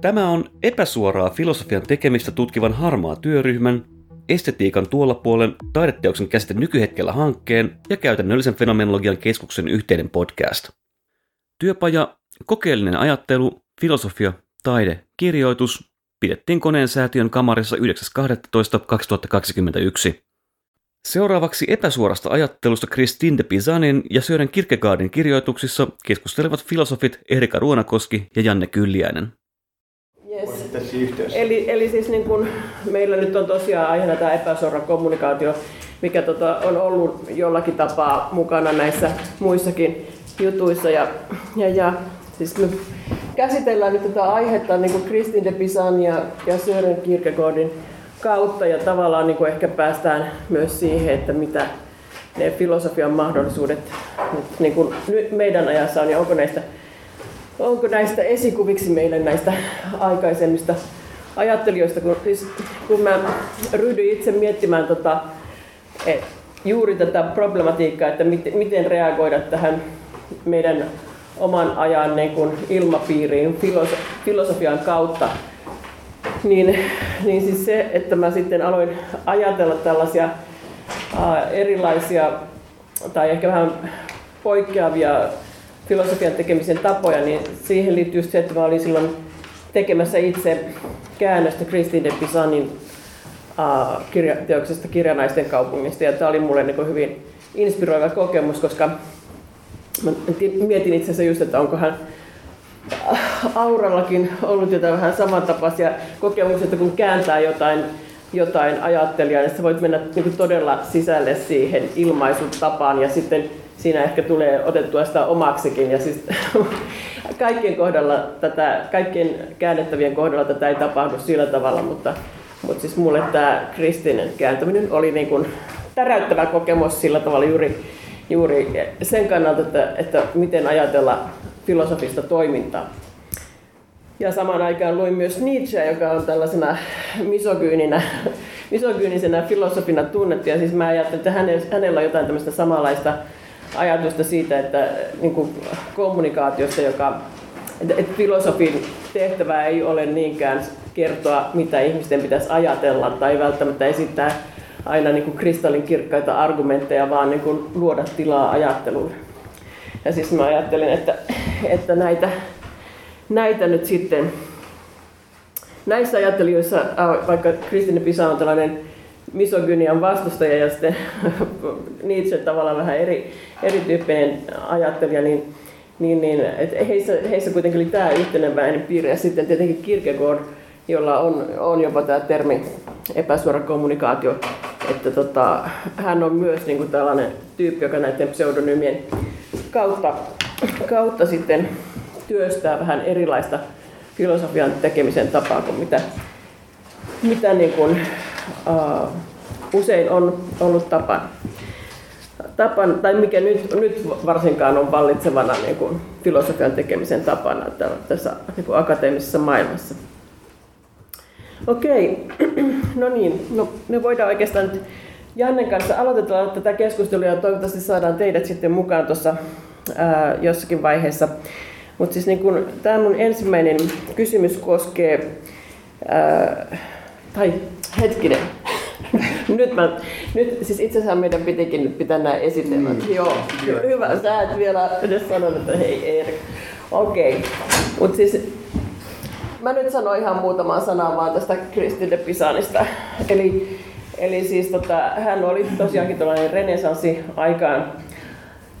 Tämä on epäsuoraa filosofian tekemistä tutkivan harmaa työryhmän, estetiikan tuolla puolen taideteoksen käsite nykyhetkellä hankkeen ja käytännöllisen fenomenologian keskuksen yhteinen podcast. Työpaja, kokeellinen ajattelu, filosofia, taide, kirjoitus pidettiin koneen säätiön kamarissa 9.12.2021. Seuraavaksi epäsuorasta ajattelusta Christine de Pisanin ja Sören Kierkegaardin kirjoituksissa keskustelevat filosofit Erika Ruonakoski ja Janne Kylliäinen. Yes. Eli, eli siis niin kun meillä nyt on tosiaan aiheena tämä epäsuora kommunikaatio, mikä tota on ollut jollakin tapaa mukana näissä muissakin jutuissa. Ja, ja, ja siis me käsitellään nyt tätä aihetta niin kuin Kristin de Pisan ja, ja Sören Kierkegaardin kautta ja tavallaan niin kuin ehkä päästään myös siihen, että mitä ne filosofian mahdollisuudet nyt niin kuin meidän ajassa on ja onko näistä, onko näistä esikuviksi meille näistä aikaisemmista ajattelijoista, kun, siis, kun mä ryhdyin itse miettimään tota, et, juuri tätä problematiikkaa, että miten, miten reagoida tähän meidän oman ajan niin kuin ilmapiiriin filosofian kautta, niin, niin siis se, että mä sitten aloin ajatella tällaisia ää, erilaisia tai ehkä vähän poikkeavia filosofian tekemisen tapoja, niin siihen liittyy se, että mä olin silloin tekemässä itse käännöstä Christine de Pisanin kirja, teoksesta Kirjanaisten kaupungista. Ja tämä oli mulle niin hyvin inspiroiva kokemus, koska mä mietin itse asiassa just, että onkohan Aurallakin ollut jotain vähän samantapaisia kokemuksia, että kun kääntää jotain, jotain ajattelijaa, niin sä voit mennä niin todella sisälle siihen ilmaisutapaan ja sitten siinä ehkä tulee otettua sitä omaksikin. Ja siis kaikkien, kohdalla tätä, kaikkien käännettävien kohdalla tätä ei tapahdu sillä tavalla, mutta, mutta siis mulle tämä kristinen kääntäminen oli niin kuin täräyttävä kokemus sillä tavalla juuri, juuri sen kannalta, että, että miten ajatella filosofista toimintaa. Ja samaan aikaan luin myös Nietzsche, joka on tällaisena misogyyninä, misogyynisenä filosofina tunnettu. Ja siis mä ajattelin, että hänellä on jotain tämmöistä samanlaista ajatusta siitä, että niin kuin kommunikaatiosta, joka, että, että filosofin tehtävä ei ole niinkään kertoa, mitä ihmisten pitäisi ajatella tai välttämättä esittää aina niin kuin kristallinkirkkaita argumentteja, vaan niin kuin luoda tilaa ajattelulle. Ja siis mä ajattelin, että, että näitä, näitä nyt sitten, näissä ajattelijoissa, vaikka Kristine Pisa on tällainen misogynian vastustaja ja sitten Nietzsche tavallaan vähän eri, erityyppinen ajattelija, niin, niin, niin että heissä, heissä kuitenkin oli tämä yhteneväinen piirre. Ja sitten tietenkin Kierkegaard, jolla on, on jopa tämä termi epäsuora kommunikaatio, että tota, hän on myös niin kuin tällainen tyyppi, joka näiden pseudonymien kautta, kautta sitten työstää vähän erilaista filosofian tekemisen tapaa kuin mitä, mitä niin kuin, uh, usein on ollut tapa, tapan, tai mikä nyt, nyt varsinkaan on vallitsevana niin kuin filosofian tekemisen tapana tässä niin kuin akateemisessa maailmassa. Okei, no niin, no, me voidaan oikeastaan nyt Jannen kanssa aloitetaan tätä keskustelua ja toivottavasti saadaan teidät sitten mukaan tuossa jossakin vaiheessa. Mutta siis niin tämä mun ensimmäinen kysymys koskee, ää, tai hetkinen, nyt, mä, nyt siis itse asiassa meidän pitikin nyt pitää nämä esitelmät. Mm. Joo, Joo, hyvä. Sä et vielä edes sanonut, että hei Erik. Okei, okay. mutta siis mä nyt sanon ihan muutamaa sanaa vaan tästä Kristin de Pisanista. Eli Eli siis tota, hän oli tosiaankin tällainen renesanssi aikaan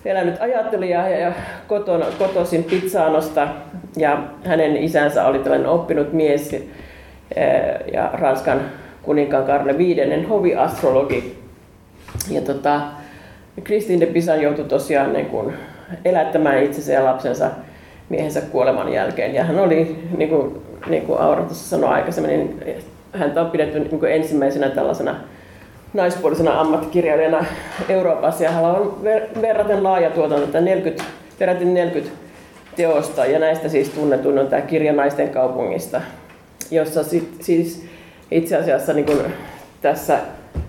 elänyt ajattelija ja koton, kotoisin Pizzaanosta ja hänen isänsä oli tällainen oppinut mies ja Ranskan kuninkaan Karle V hoviastrologi. Ja tota, Kristin de Pisan joutui tosiaan niin kuin elättämään itsensä ja lapsensa miehensä kuoleman jälkeen. Ja hän oli, niin kuin, niin kuin Aura sanoi aikaisemmin, niin häntä on pidetty niin kuin ensimmäisenä tällaisena naispuolisena ammattikirjailijana Euroopassa. Ja hänellä on ver- verraten laaja tuotanto, että 40, peräti 40 teosta. Ja näistä siis tunnetun on tämä kirja Naisten kaupungista, jossa sit, siis itse asiassa niin kuin tässä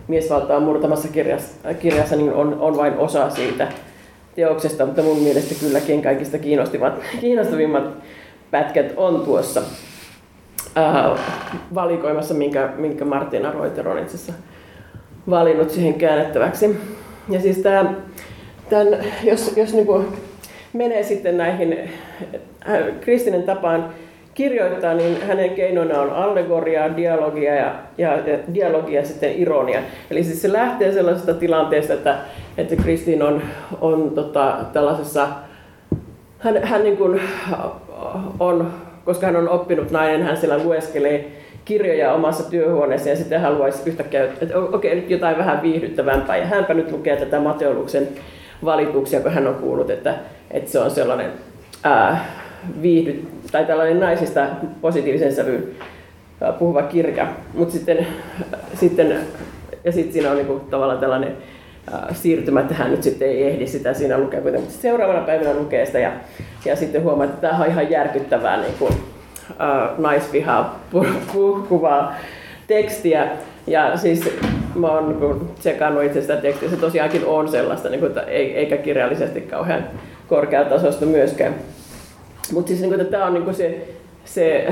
miesvaltaa murtamassa kirjassa, kirjassa niin on, on vain osa siitä teoksesta, mutta mun mielestä kylläkin kaikista kiinnostavimmat, kiinnostavimmat pätkät on tuossa. ää, valikoimassa, minkä, minkä Martina Reuter on itse asiassa valinnut siihen käännettäväksi. Ja siis tämä, tämän, jos, jos niin menee sitten näihin kristinen tapaan kirjoittaa, niin hänen keinoina on allegoria, dialogia ja, ja, ja dialogia sitten ironia. Eli siis se lähtee sellaisesta tilanteesta, että, että Kristin on, on tota, tällaisessa, hän, hän niin kuin on, koska hän on oppinut nainen, hän siellä lueskelee kirjoja omassa työhuoneessa ja sitten haluaisi yhtäkkiä, että okei, nyt jotain vähän viihdyttävämpää. Ja hänpä nyt lukee tätä Mateoluksen valituksia, kun hän on kuullut, että, että se on sellainen ää, viihdy, tai tällainen naisista positiivisen sävyyn puhuva kirja. Mutta sitten, sitten, ja sitten siinä on niinku tavallaan tällainen siirtymä, että hän nyt sitten ei ehdi sitä siinä lukea. Mutta seuraavana päivänä lukee sitä ja, ja sitten huomaa, että tämä on ihan järkyttävää niin kuin, uh, naisvihaa kuvaa tekstiä. Ja siis mä oon niin tsekannut itse sitä tekstiä, se tosiaankin on sellaista, niin kuin, eikä kirjallisesti kauhean korkeatasosta myöskään. Mutta siis niin tämä on niin se, se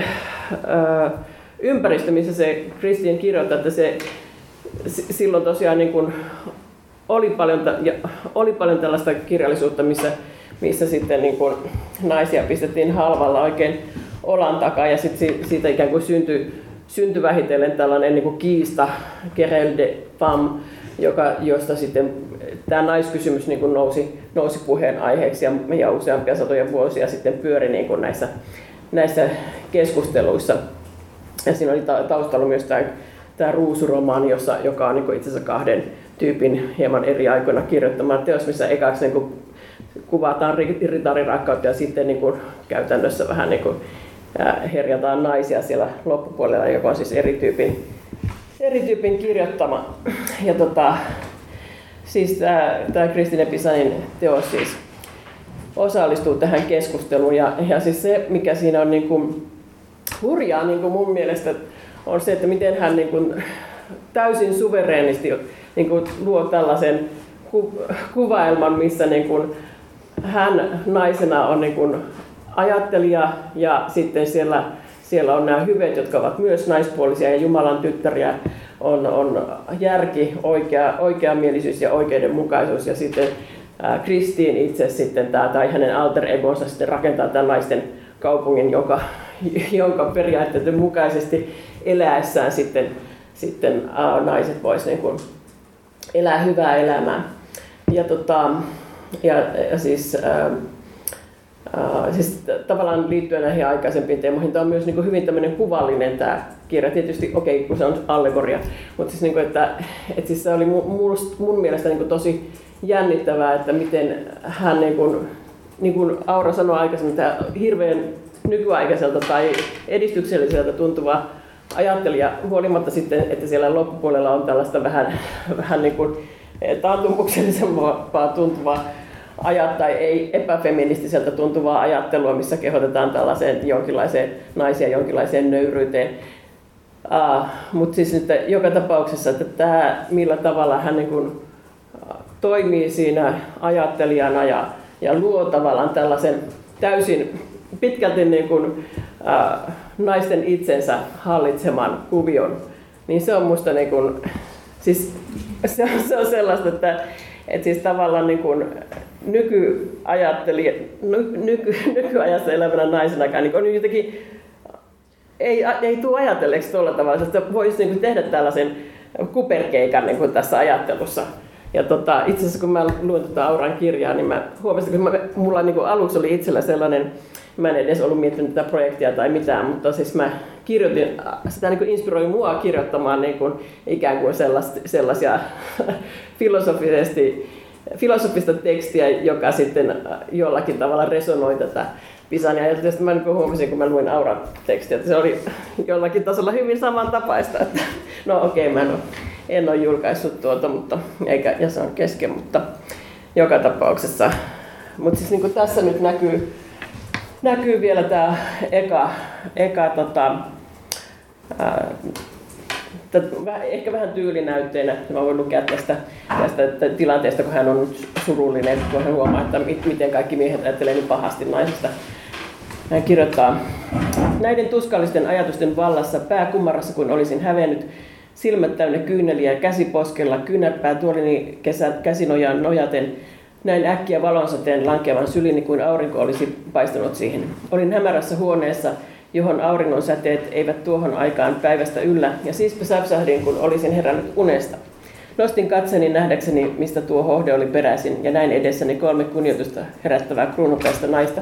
uh, ympäristö, missä se Kristiin kirjoittaa, että se silloin tosiaan niin kuin oli, paljon, ja oli paljon tällaista kirjallisuutta, missä, missä sitten niin kuin naisia pistettiin halvalla oikein olan takaa ja sitten siitä ikään kuin syntyi, syntyi vähitellen tällainen niin kuin kiista, querelle de femme, joka, josta sitten tämä naiskysymys niin kuin nousi, nousi puheenaiheeksi ja, ja useampia satoja vuosia sitten pyöri niin kuin näissä, näissä keskusteluissa. Ja siinä oli taustalla myös tämä, tämä ruusuromaani, jossa, joka on niin itse asiassa kahden tyypin hieman eri aikoina kirjoittama teos, missä ekaksi niin kuin kuvataan ritarirakkautta ja sitten niin kuin käytännössä vähän niin kuin herjataan naisia siellä loppupuolella, joka on siis eri tyypin, eri tyypin kirjoittama. Ja tota, siis tämä, Kristine Pisanin teos siis osallistuu tähän keskusteluun. Ja, ja siis se, mikä siinä on niin kuin hurjaa niin kuin mun mielestä, on se, että miten hän niin kuin täysin suvereenisti niin kuin luo tällaisen ku, kuvailman, missä niin kuin hän naisena on niin kuin ajattelija ja sitten siellä, siellä on nämä hyvet, jotka ovat myös naispuolisia ja Jumalan tyttäriä on, on järki, oikea, oikeamielisyys ja oikeudenmukaisuus ja sitten Kristiin itse sitten tämä, tai hänen alter egonsa sitten rakentaa tämän naisten kaupungin, joka, jonka periaatteiden mukaisesti eläessään sitten, sitten ää, naiset voisivat niin elää hyvää elämää. Ja, tota, ja, ja siis, ää, ää, siis tavallaan liittyen näihin aikaisempiin teemoihin, tämä on myös niin kuin hyvin tämmöinen kuvallinen tämä kirja. Tietysti okei, okay, kun se on allegoria, mutta siis, niin kuin, että, että siis se oli mun, mun mielestä niin kuin tosi jännittävää, että miten hän, niin kuin, niin kuin Aura sanoi aikaisemmin, tämä hirveän nykyaikaiselta tai edistykselliseltä tuntuva ajattelija, huolimatta sitten, että siellä loppupuolella on tällaista vähän, vähän niin kuin taantumuksellisempaa tuntuvaa ajat tai ei epäfeministiseltä tuntuvaa ajattelua, missä kehotetaan tällaiseen jonkinlaiseen naisia jonkinlaiseen nöyryyteen. Uh, Mutta siis nyt joka tapauksessa, että tämä millä tavalla hän niin kuin, toimii siinä ajattelijana ja, ja luo tavallaan tällaisen täysin pitkälti niin kuin, uh, naisten itsensä hallitseman kuvion, niin se on musta niin kuin, siis se on, se on sellaista, että, että siis tavallaan niin kuin nykyajatteli, ny, nyky, nykyajassa elävänä naisenakaan niin on jotenkin, ei, ei tule ajatelleeksi tuolla tavalla, että voisi niin kuin tehdä tällaisen kuperkeikan niin kuin tässä ajattelussa. Ja tota, itse asiassa kun mä luin tuota Auran kirjaa, niin mä huomasin, että mä, mulla niin kuin aluksi oli itsellä sellainen Mä en edes ollut miettinyt tätä projektia tai mitään, mutta siis mä kirjoitin, sitä niin kuin inspiroi mua kirjoittamaan niin kuin ikään kuin sellaisia filosofisesti, filosofista tekstiä, joka sitten jollakin tavalla resonoi tätä Pisania. Ja sitten mä niin huomasin, kun mä luin Aura-tekstiä, että se oli jollakin tasolla hyvin samantapaista. Että, no okei, okay, mä en ole, en ole julkaissut tuota, mutta, eikä, ja se on kesken, mutta joka tapauksessa. Mutta siis niin tässä nyt näkyy näkyy vielä tämä eka, eka tota, ää, ehkä vähän tyylinäytteenä, mä voin lukea tästä, tästä tilanteesta, kun hän on nyt surullinen, kun hän huomaa, että miten kaikki miehet ajattelee niin pahasti naisesta. Hän kirjoittaa, Näiden tuskallisten ajatusten vallassa pää kummarassa kuin olisin hävennyt, silmät täynnä kyyneliä, käsi poskella, kyynärpää tuolini kesä, käsinojaan nojaten, näin äkkiä valonsateen lankeavan sylini kuin aurinko olisi paistanut siihen. Olin hämärässä huoneessa, johon auringon säteet eivät tuohon aikaan päivästä yllä, ja siispä säpsähdin, kun olisin herännyt unesta. Nostin katseni nähdäkseni, mistä tuo hohde oli peräisin, ja näin edessäni kolme kunnioitusta herättävää kruunupäistä naista,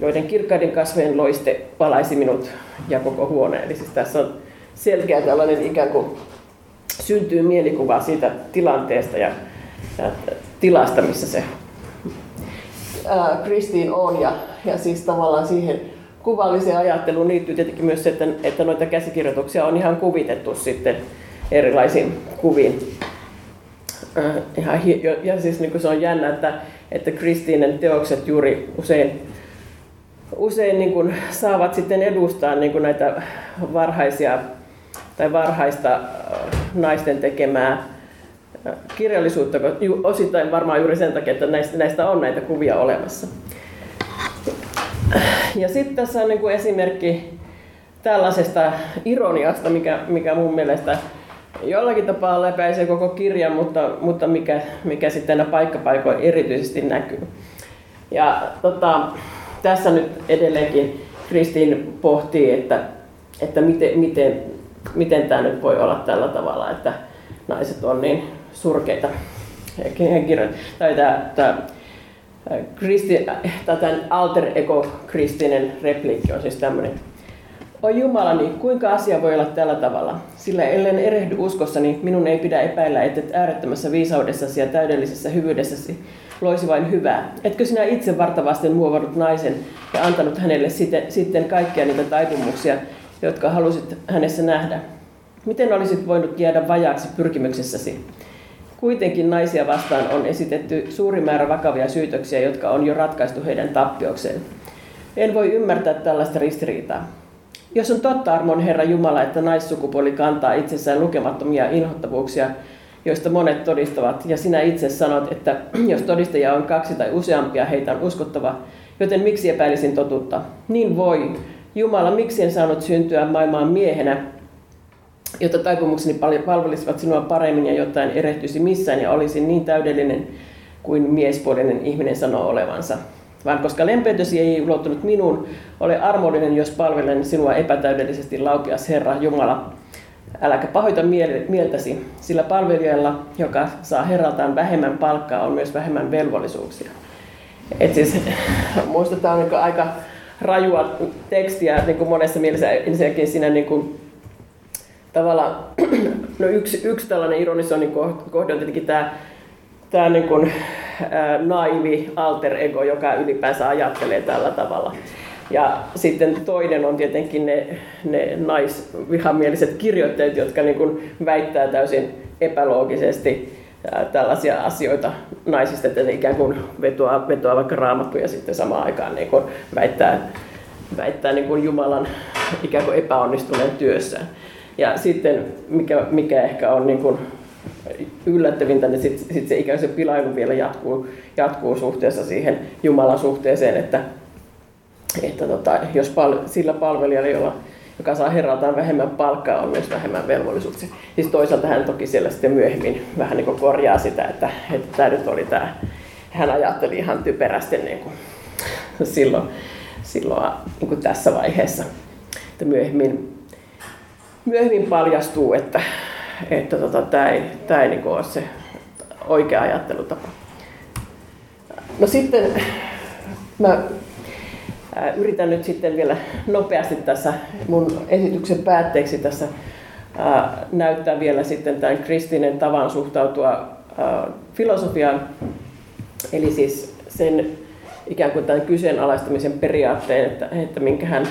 joiden kirkkaiden kasvojen loiste palaisi minut ja koko huone. Eli siis tässä on selkeä tällainen ikään kuin syntyy mielikuva siitä tilanteesta ja, ja tilasta, missä se Kristiin on. Ja, ja siis tavallaan siihen kuvalliseen ajatteluun liittyy tietenkin myös se, että, että noita käsikirjoituksia on ihan kuvitettu sitten erilaisiin kuviin. Ja, ja siis niin kuin se on jännä, että, että Kristiinen teokset juuri usein, usein niin kuin saavat sitten edustaa niin kuin näitä varhaisia tai varhaista naisten tekemää kirjallisuutta, osittain varmaan juuri sen takia, että näistä, näistä on näitä kuvia olemassa. Ja sitten tässä on niin kuin esimerkki tällaisesta ironiasta, mikä, mikä mun mielestä jollakin tapaa läpäisee koko kirjan, mutta, mutta mikä, mikä sitten paikkapaikoin erityisesti näkyy. Ja tota, tässä nyt edelleenkin Kristiin pohtii, että, että miten, miten, miten tämä nyt voi olla tällä tavalla, että naiset on niin surkeita. Tai tämä, tämä Kristi, tämän alter ego kristinen repliikki on siis tämmöinen. O Jumalani, kuinka asia voi olla tällä tavalla? Sillä ellen erehdy uskossani, minun ei pidä epäillä, että äärettömässä viisaudessasi ja täydellisessä hyvyydessäsi loisi vain hyvää. Etkö sinä itse vartavasten muovannut naisen ja antanut hänelle sitten, sitten kaikkia niitä taipumuksia, jotka halusit hänessä nähdä? Miten olisit voinut jäädä vajaaksi pyrkimyksessäsi? Kuitenkin naisia vastaan on esitetty suuri määrä vakavia syytöksiä, jotka on jo ratkaistu heidän tappiokseen. En voi ymmärtää tällaista ristiriitaa. Jos on totta, armon Herra Jumala, että naissukupuoli kantaa itsessään lukemattomia inhottavuuksia, joista monet todistavat, ja sinä itse sanot, että jos todistajia on kaksi tai useampia, heitä on uskottava, joten miksi epäilisin totuutta? Niin voi. Jumala, miksi en saanut syntyä maailmaan miehenä, jotta taipumukseni palvelisivat sinua paremmin ja jotta en erehtyisi missään ja olisin niin täydellinen kuin miespuolinen ihminen sanoo olevansa. Vaan koska lempeytesi ei ulottunut minuun, ole armollinen, jos palvelen sinua epätäydellisesti, laupias Herra Jumala. Äläkä pahoita mieltäsi, sillä palvelijalla, joka saa herraltaan vähemmän palkkaa, on myös vähemmän velvollisuuksia. Et siis, muistetaan niin aika rajua tekstiä niin monessa mielessä ensinnäkin siinä niin kuin tavallaan no yksi, yksi tällainen ironisoinnin kohde on tietenkin tämä, tämä niin kuin, ää, naivi alter ego, joka ylipäänsä ajattelee tällä tavalla. Ja sitten toinen on tietenkin ne, ne naisvihamieliset kirjoittajat, jotka niin kuin väittää täysin epäloogisesti ää, tällaisia asioita naisista, että ne ikään kuin vetoaa, vetoaa vaikka raamattuja sitten samaan aikaan niin kuin väittää, väittää niin kuin Jumalan ikään kuin epäonnistuneen työssään. Ja sitten, mikä, mikä ehkä on niin kuin yllättävintä, niin sitten sit se ikään se pilailu vielä jatkuu, jatkuu suhteessa siihen Jumalan suhteeseen, että, että tota, jos pal, sillä palvelijalla, jolla, joka saa herraltaan vähemmän palkkaa, on myös vähemmän velvollisuuksia. Siis toisaalta hän toki siellä sitten myöhemmin vähän niin kuin korjaa sitä, että, että tämä nyt oli tämä, hän ajatteli ihan typerästi niin kuin silloin, silloin niin kuin tässä vaiheessa. Että myöhemmin myöhemmin paljastuu, että, että tota, tämä ei, tää ei niin ole se oikea ajattelutapa. No sitten mä yritän nyt sitten vielä nopeasti tässä mun esityksen päätteeksi tässä näyttää vielä sitten tämän kristinen tavan suhtautua filosofiaan, eli siis sen ikään kuin tämän kyseenalaistamisen periaatteen, että, että minkä hän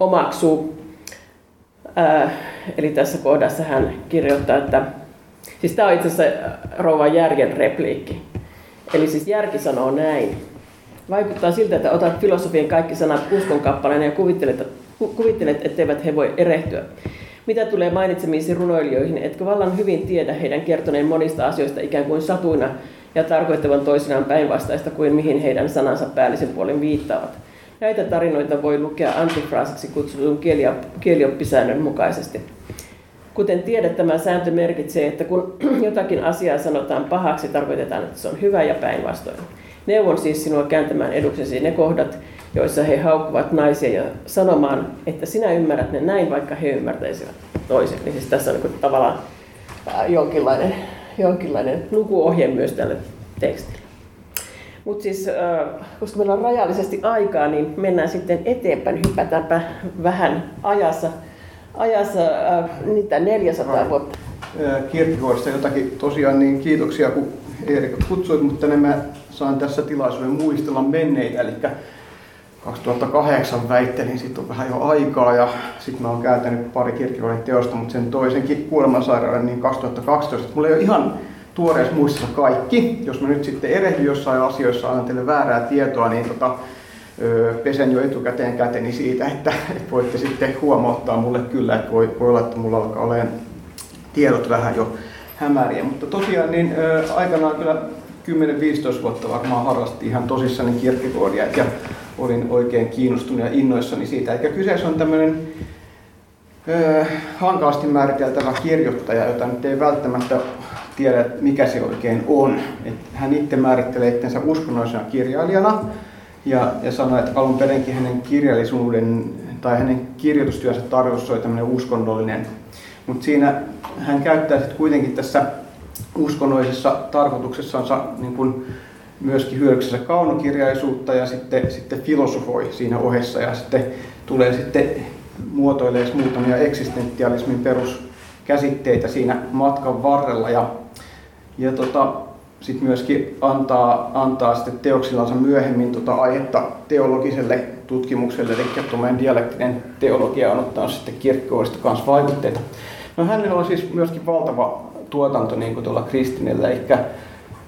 omaksuu Ää, eli tässä kohdassa hän kirjoittaa, että siis tämä on itse asiassa rouva järjen repliikki. Eli siis järki sanoo näin. Vaikuttaa siltä, että otat filosofian kaikki sanat uskonkappaleen ja kuvittelet, kuvittelet, etteivät he voi erehtyä. Mitä tulee mainitsemiisi runoilijoihin, etkö vallan hyvin tiedä heidän kertoneen monista asioista ikään kuin satuina ja tarkoittavan toisinaan päinvastaista kuin mihin heidän sanansa päällisen puolin viittaavat. Näitä tarinoita voi lukea antifraasiksi kutsutun kielioppisäännön mukaisesti. Kuten tiedät, tämä sääntö merkitsee, että kun jotakin asiaa sanotaan pahaksi, tarkoitetaan, että se on hyvä ja päinvastoin. Neuvon siis sinua kääntämään eduksesi ne kohdat, joissa he haukkuvat naisia ja sanomaan, että sinä ymmärrät ne näin, vaikka he ymmärtäisivät toisin. Niin siis tässä on niin tavallaan jonkinlainen, jonkinlainen lukuohje myös tälle tekstille. Mutta siis, koska meillä on rajallisesti aikaa, niin mennään sitten eteenpäin. Hypätäänpä vähän ajassa, ajassa niitä 400 no. vuotta. Kierkegaardista jotakin tosiaan niin kiitoksia kun Eerikka kutsuit, mutta ne mä saan tässä tilaisuuden muistella menneitä. Eli 2008 väittelin, siitä on vähän jo aikaa ja sitten mä oon käytänyt pari Kierkegaardin teosta, mutta sen toisenkin kuolemansairaalan niin 2012. Mulla ei ole ihan tuoreessa muistissa kaikki. Jos mä nyt sitten erehdyn jossain asioissa, annan teille väärää tietoa, niin tota, pesen jo etukäteen käteni siitä, että, että voitte sitten huomauttaa mulle kyllä, että voi, voi olla, että mulla alkaa olemaan tiedot vähän jo hämäriä. Mutta tosiaan niin ö, aikanaan kyllä 10-15 vuotta varmaan harrastin ihan tosissani Kierkegaardia ja olin oikein kiinnostunut ja innoissani siitä. Eli kyseessä on tämmöinen ö, hankalasti määriteltävä kirjoittaja, jota nyt ei välttämättä tiedä, mikä se oikein on. Et hän itse määrittelee itsensä uskonnollisena kirjailijana ja, ja sanoi, että alun perinkin hänen kirjallisuuden tai hänen kirjoitustyönsä tarkoitus oli tämmöinen uskonnollinen. Mutta siinä hän käyttää sitten kuitenkin tässä uskonnollisessa tarkoituksessansa niin kuin myöskin hyödyksessä kaunokirjaisuutta ja sitten, sitten filosofoi siinä ohessa ja sitten tulee sitten muotoilee muutamia eksistentialismin peruskäsitteitä siinä matkan varrella ja, ja tota, sitten myöskin antaa, antaa sitten teoksillansa myöhemmin tota aihetta teologiselle tutkimukselle, eli tuommoinen dialektinen teologia on ottanut sitten kirkkoista kanssa vaikutteita. No hänellä on siis myöskin valtava tuotanto niin kuin tuolla Kristinellä, eli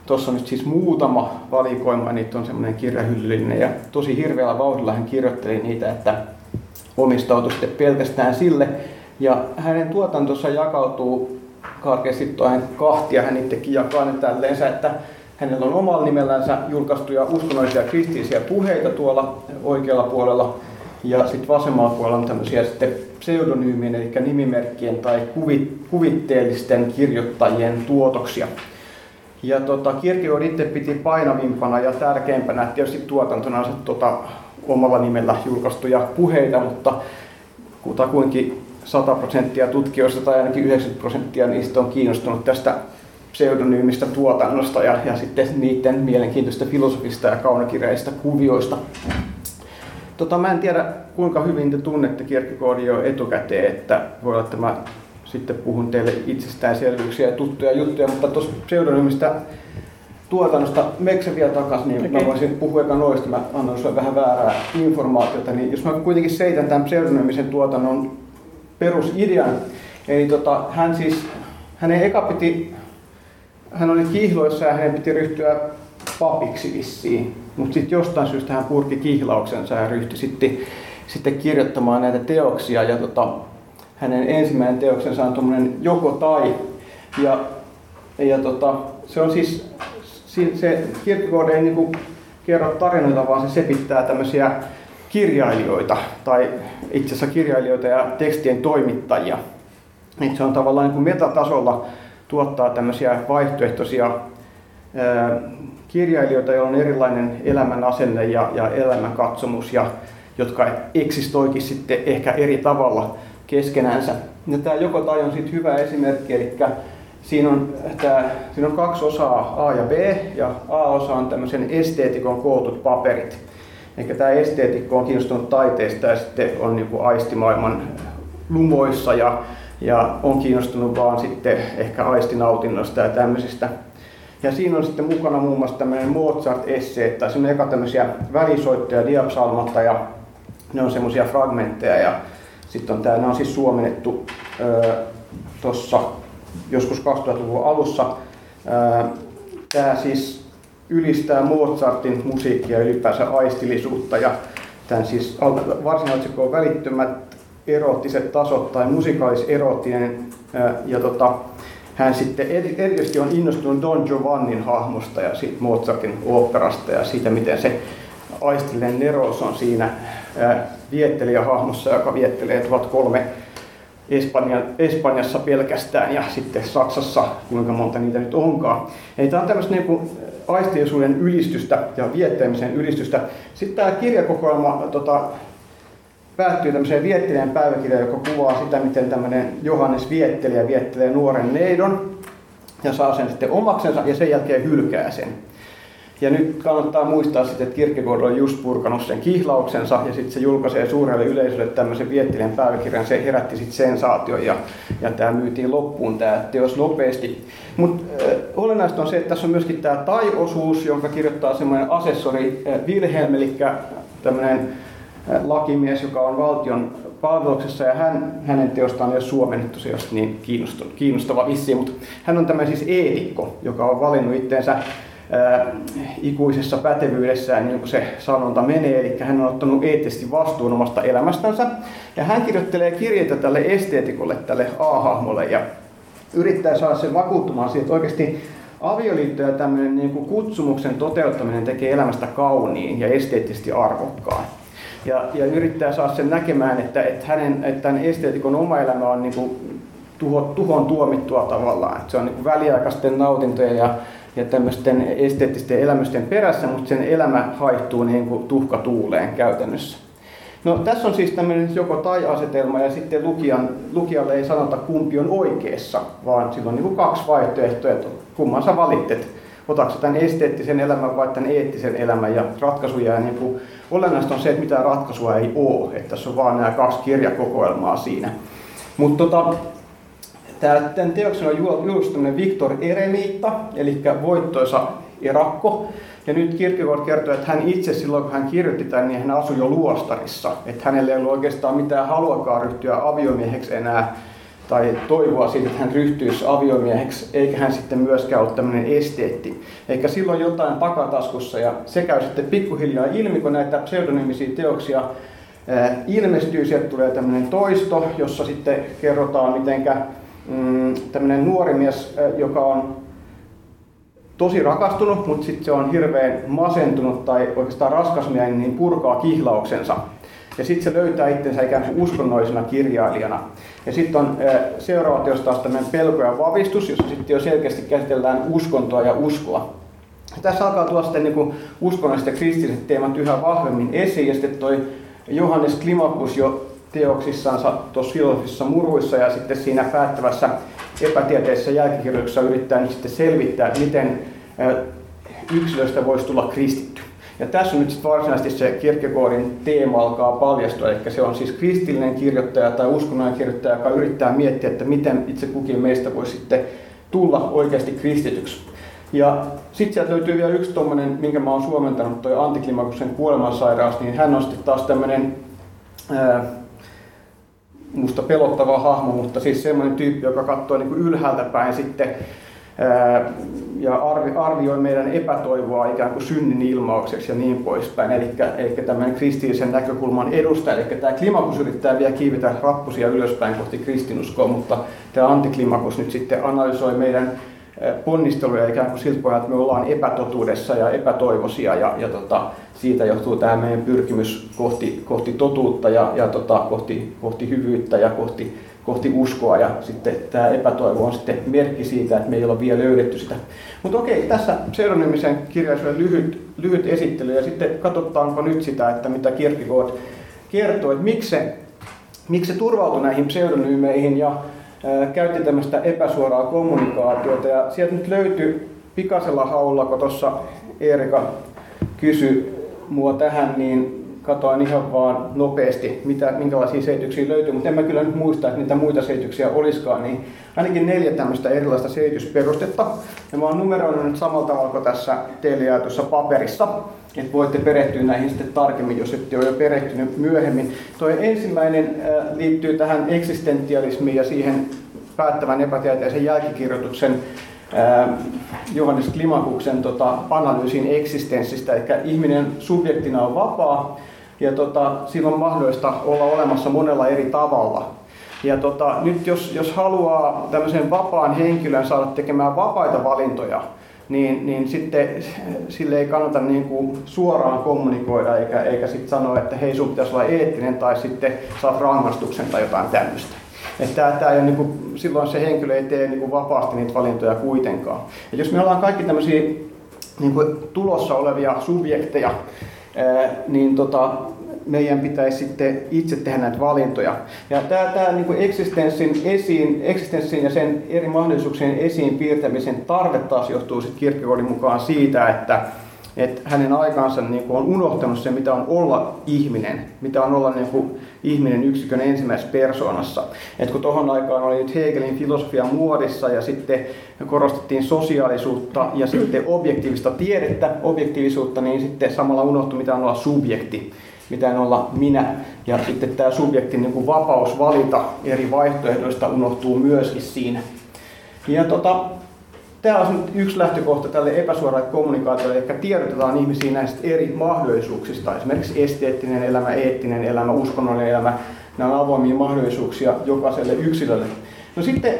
tuossa on nyt siis muutama valikoima, niitä on semmoinen kirjahyllyllinen ja tosi hirveällä vauhdilla hän kirjoitteli niitä, että omistautui sitten pelkästään sille. Ja hänen tuotantonsa jakautuu karkeasti kahtia, hän itsekin jakaa ne tälleensä, että hänellä on omalla nimellänsä julkaistuja uskonnollisia kristillisiä puheita tuolla oikealla puolella ja sitten vasemmalla puolella on tämmöisiä sitten pseudonyymien, eli nimimerkkien tai kuvitteellisten kirjoittajien tuotoksia. Ja tota, Kierkegaard itse piti painavimpana ja tärkeimpänä tietysti tuotantona se tota, omalla nimellä julkaistuja puheita, mutta kutakuinkin 100 prosenttia tutkijoista tai ainakin 90 prosenttia niistä on kiinnostunut tästä pseudonyymistä tuotannosta ja, ja sitten niiden mielenkiintoista filosofista ja kaunokirjaista kuvioista. Tota, mä en tiedä kuinka hyvin te tunnette Kierkegaardia jo etukäteen, että voi olla, että mä sitten puhun teille itsestäänselvyyksiä ja tuttuja juttuja, mutta tuossa pseudonymistä tuotannosta Mekse vielä takaisin, niin okay. mä voisin puhua eka noista, mä annan sulle vähän väärää informaatiota, niin jos mä kuitenkin seitän tämän pseudonymisen tuotannon perusidean, eli tota, hän siis, hänen eka piti, hän oli kihloissa ja hänen piti ryhtyä papiksi vissiin, mutta sitten jostain syystä hän purki kihlauksensa ja ryhtyi sitten, sitten kirjoittamaan näitä teoksia. Ja tota, hänen ensimmäinen teoksensa on tuommoinen joko tai. Ja, ja tota, se on siis, se Kierkegaard ei niinku kerro tarinoita, vaan se sepittää tämmöisiä kirjailijoita tai itse asiassa kirjailijoita ja tekstien toimittajia. Et se on tavallaan niin metatasolla tuottaa tämmöisiä vaihtoehtoisia kirjailijoita, joilla on erilainen elämän asenne ja, ja elämänkatsomus, ja, jotka eksistoikin sitten ehkä eri tavalla keskenänsä. Ja tämä joko tai on sitten hyvä esimerkki, eli siinä on, tämä, siinä on kaksi osaa, A ja B, ja A-osa on tämmöisen esteetikon kootut paperit. Eli tämä esteetikko on kiinnostunut taiteesta ja sitten on niin aistimaailman lumoissa ja, ja on kiinnostunut vaan sitten ehkä aistinautinnosta ja tämmöisistä. Ja siinä on sitten mukana muun muassa tämmöinen Mozart-esseet, tai siinä on eka tämmöisiä välisoittoja, diapsalmatta ja ne on semmoisia fragmentteja ja sitten on tämä, on siis suomennettu tuossa joskus 2000-luvun alussa. Tämä siis ylistää Mozartin musiikkia ylipäänsä aistillisuutta. Ja tämän siis varsinaisesti on välittömät eroottiset tasot tai musikaalis-eroottinen ja tota, hän sitten erityisesti on innostunut Don Giovannin hahmosta ja siitä Mozartin oopperasta ja siitä, miten se aistilleen Neros on siinä viettelijähahmossa, joka viettelee 1003 Espanja, Espanjassa pelkästään ja sitten Saksassa, kuinka monta niitä nyt onkaan. Eli tämä on tämmöistä niin kuin aistiisuuden ylistystä ja viettämisen ylistystä. Sitten tämä kirjakokoelma tota, päättyy tämmöiseen viettelijän päiväkirjaan, joka kuvaa sitä, miten tämmöinen Johannes viettelijä viettelee nuoren neidon ja saa sen sitten omaksensa ja sen jälkeen hylkää sen. Ja nyt kannattaa muistaa sitten, että Kierkegaard on just purkanut sen kihlauksensa ja sitten se julkaisee suurelle yleisölle tämmöisen viettelijän päiväkirjan. Se herätti sitten sensaation ja, ja tämä myytiin loppuun tämä teos nopeasti. Mutta äh, olennaista on se, että tässä on myöskin tämä tai-osuus, jonka kirjoittaa semmoinen asessori äh, Wilhelm, eli tämmöinen äh, lakimies, joka on valtion palveluksessa ja hän, hänen teostaan ei ole suomennettu, se niin kiinnostava, kiinnostava vissiin, mutta hän on tämmöinen siis eetikko, joka on valinnut itseensä ikuisessa pätevyydessään, niin kuin se sanonta menee, eli hän on ottanut eettisesti vastuun omasta elämästänsä. Ja hän kirjoittelee kirjeitä tälle esteetikolle, tälle A-hahmolle, ja yrittää saada sen vakuuttumaan siitä, että oikeasti avioliitto ja tämmöinen niin kuin kutsumuksen toteuttaminen tekee elämästä kauniin ja esteettisesti arvokkaan. Ja, ja yrittää saada sen näkemään, että, että, hänen, että tämän esteetikon oma elämä on niin kuin tuho, tuhon tuomittua tavallaan. Että se on niin kuin väliaikaisten nautintojen ja ja tämmöisten esteettisten elämysten perässä, mutta sen elämä haihtuu niin kuin tuhka tuuleen käytännössä. No, tässä on siis tämmöinen joko tai-asetelma ja sitten lukijan, lukijalle ei sanota kumpi on oikeassa, vaan sillä on niin kuin kaksi vaihtoehtoa, että kumman sä valitset. Otatko tämän esteettisen elämän vai tämän eettisen elämän ja ratkaisu jää niin kuin, olennaista on se, että mitään ratkaisua ei ole, että tässä on vaan nämä kaksi kirjakokoelmaa siinä. Mutta tota, Tämän teoksen on julkistunut Viktor Eremiitta, eli voittoisa erakko. Ja nyt Kierkegaard kertoo, että hän itse silloin, kun hän kirjoitti tämän, niin hän asui jo luostarissa. Että hänelle ei ollut oikeastaan mitään haluakaan ryhtyä aviomieheksi enää, tai toivoa siitä, että hän ryhtyisi aviomieheksi, eikä hän sitten myöskään ole tämmöinen esteetti. Eikä silloin jotain takataskussa, ja se käy sitten pikkuhiljaa ilmi, kun näitä pseudonymisiä teoksia ilmestyy, sieltä tulee tämmöinen toisto, jossa sitten kerrotaan, mitenkä mm, tämmöinen nuori mies, joka on tosi rakastunut, mutta sitten se on hirveän masentunut tai oikeastaan raskasmielinen, niin purkaa kihlauksensa. Ja sitten se löytää itsensä ikään kuin uskonnollisena kirjailijana. Ja sitten on seuraava teos taas tämmöinen pelko ja vavistus, jossa sitten jo selkeästi käsitellään uskontoa ja uskoa. Ja tässä alkaa tulla sitten niin uskonnolliset ja kristilliset teemat yhä vahvemmin esiin. Ja sitten toi Johannes Klimakus jo teoksissansa tuossa filosofisissa muruissa ja sitten siinä päättävässä epätieteellisessä jälkikirjoituksessa yrittää nyt sitten selvittää, miten yksilöstä voisi tulla kristitty. Ja tässä on nyt sitten varsinaisesti se Kierkegaardin teema alkaa paljastua, eli se on siis kristillinen kirjoittaja tai uskonnollinen kirjoittaja, joka yrittää miettiä, että miten itse kukin meistä voi sitten tulla oikeasti kristityksi. Ja sitten sieltä löytyy vielä yksi tuommoinen, minkä mä oon suomentanut, toi antiklimakuksen kuolemansairaus, niin hän on sitten taas tämmöinen musta pelottava hahmo, mutta siis semmoinen tyyppi, joka katsoo niin kuin ylhäältä päin sitten ja arvi, arvioi meidän epätoivoa ikään kuin synnin ilmaukseksi ja niin poispäin. Eli, eli tämmöinen kristillisen näkökulman edustaja. Eli tämä klimakus yrittää vielä kiivetä rappusia ylöspäin kohti kristinuskoa, mutta tämä antiklimakus nyt sitten analysoi meidän ponnisteluja ikään kuin siltä pohjalta, että me ollaan epätotuudessa ja epätoivoisia. Ja, ja tota, siitä johtuu tämä meidän pyrkimys kohti, kohti totuutta ja, ja tota, kohti, kohti hyvyyttä ja kohti, kohti uskoa. Ja sitten tämä epätoivo on sitten merkki siitä, että me ei olla vielä löydetty sitä. Mutta okei, tässä pseudonymisen kirjallisuuden lyhyt, lyhyt esittely. Ja sitten katsotaanko nyt sitä, että mitä Kierkegaard kertoo, että miksi se, miksi se turvautui näihin pseudonymeihin ja käytti tämmöistä epäsuoraa kommunikaatiota ja sieltä nyt löytyi pikaisella haulla, kun tuossa Eerika kysyi mua tähän, niin katoin ihan vaan nopeasti, mitä, minkälaisia selityksiä löytyy, mutta en mä kyllä nyt muista, että niitä muita selityksiä olisikaan, niin ainakin neljä tämmöistä erilaista selitysperustetta. Ja mä oon numeroinut nyt samalla tavalla kuin tässä teille jaetussa paperissa, että voitte perehtyä näihin sitten tarkemmin, jos ette ole jo perehtynyt myöhemmin. Tuo ensimmäinen liittyy tähän eksistentialismiin ja siihen päättävän epätieteisen jälkikirjoituksen Johannes Klimakuksen tota, analyysin eksistenssistä, eli ihminen subjektina on vapaa ja tota, sillä on mahdollista olla olemassa monella eri tavalla. Ja tota, nyt jos, jos haluaa tämmöisen vapaan henkilön saada tekemään vapaita valintoja, niin, niin sitten sille ei kannata niin kuin suoraan kommunikoida eikä, eikä sitten sanoa, että hei sun pitäisi olla eettinen tai sitten saat rangaistuksen tai jotain tämmöistä. Että tämä ei ole niin kuin, silloin se henkilö ei tee niin kuin vapaasti niitä valintoja kuitenkaan. Et jos me ollaan kaikki tämmöisiä niin kuin tulossa olevia subjekteja, niin tota, meidän pitäisi sitten itse tehdä näitä valintoja. Ja tämä, tämä niin kuin eksistenssin, esiin, eksistenssin ja sen eri mahdollisuuksien esiin piirtämisen tarve taas johtuu sitten mukaan siitä, että, että hänen aikaansa niin kuin on unohtanut se, mitä on olla ihminen, mitä on olla niin kuin ihminen yksikön ensimmäisessä persoonassa. Et kun tuohon aikaan oli nyt Hegelin filosofia muodissa ja sitten korostettiin sosiaalisuutta ja sitten objektiivista tiedettä, objektiivisuutta, niin sitten samalla unohtui, mitä on olla subjekti mitä on olla minä. Ja sitten tämä subjektin niin kuin vapaus valita eri vaihtoehdoista unohtuu myöskin siinä. Ja tota, tämä on yksi lähtökohta tälle epäsuoralle kommunikaatiolle, eli tiedotetaan ihmisiä näistä eri mahdollisuuksista, esimerkiksi esteettinen elämä, eettinen elämä, uskonnollinen elämä, nämä on avoimia mahdollisuuksia jokaiselle yksilölle. No sitten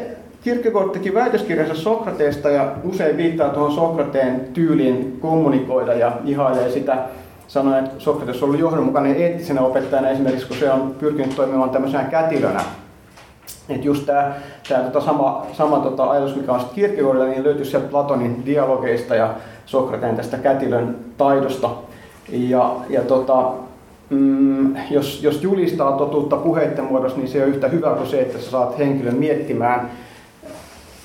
Kierkegaard teki väitöskirjansa Sokrateesta ja usein viittaa tuohon Sokrateen tyyliin kommunikoida ja ihailee sitä sanoi, että Sokrates on ollut johdonmukainen eettisenä opettajana esimerkiksi, kun se on pyrkinyt toimimaan tämmöisenä kätilönä. Että just tämä, tämä tota sama, sama tota ajatus, mikä on Kierkegaardilla, niin löytyy sieltä Platonin dialogeista ja Sokrateen tästä kätilön taidosta. Ja, ja tota, mm, jos, jos julistaa totuutta puheiden muodossa, niin se on yhtä hyvä kuin se, että sä saat henkilön miettimään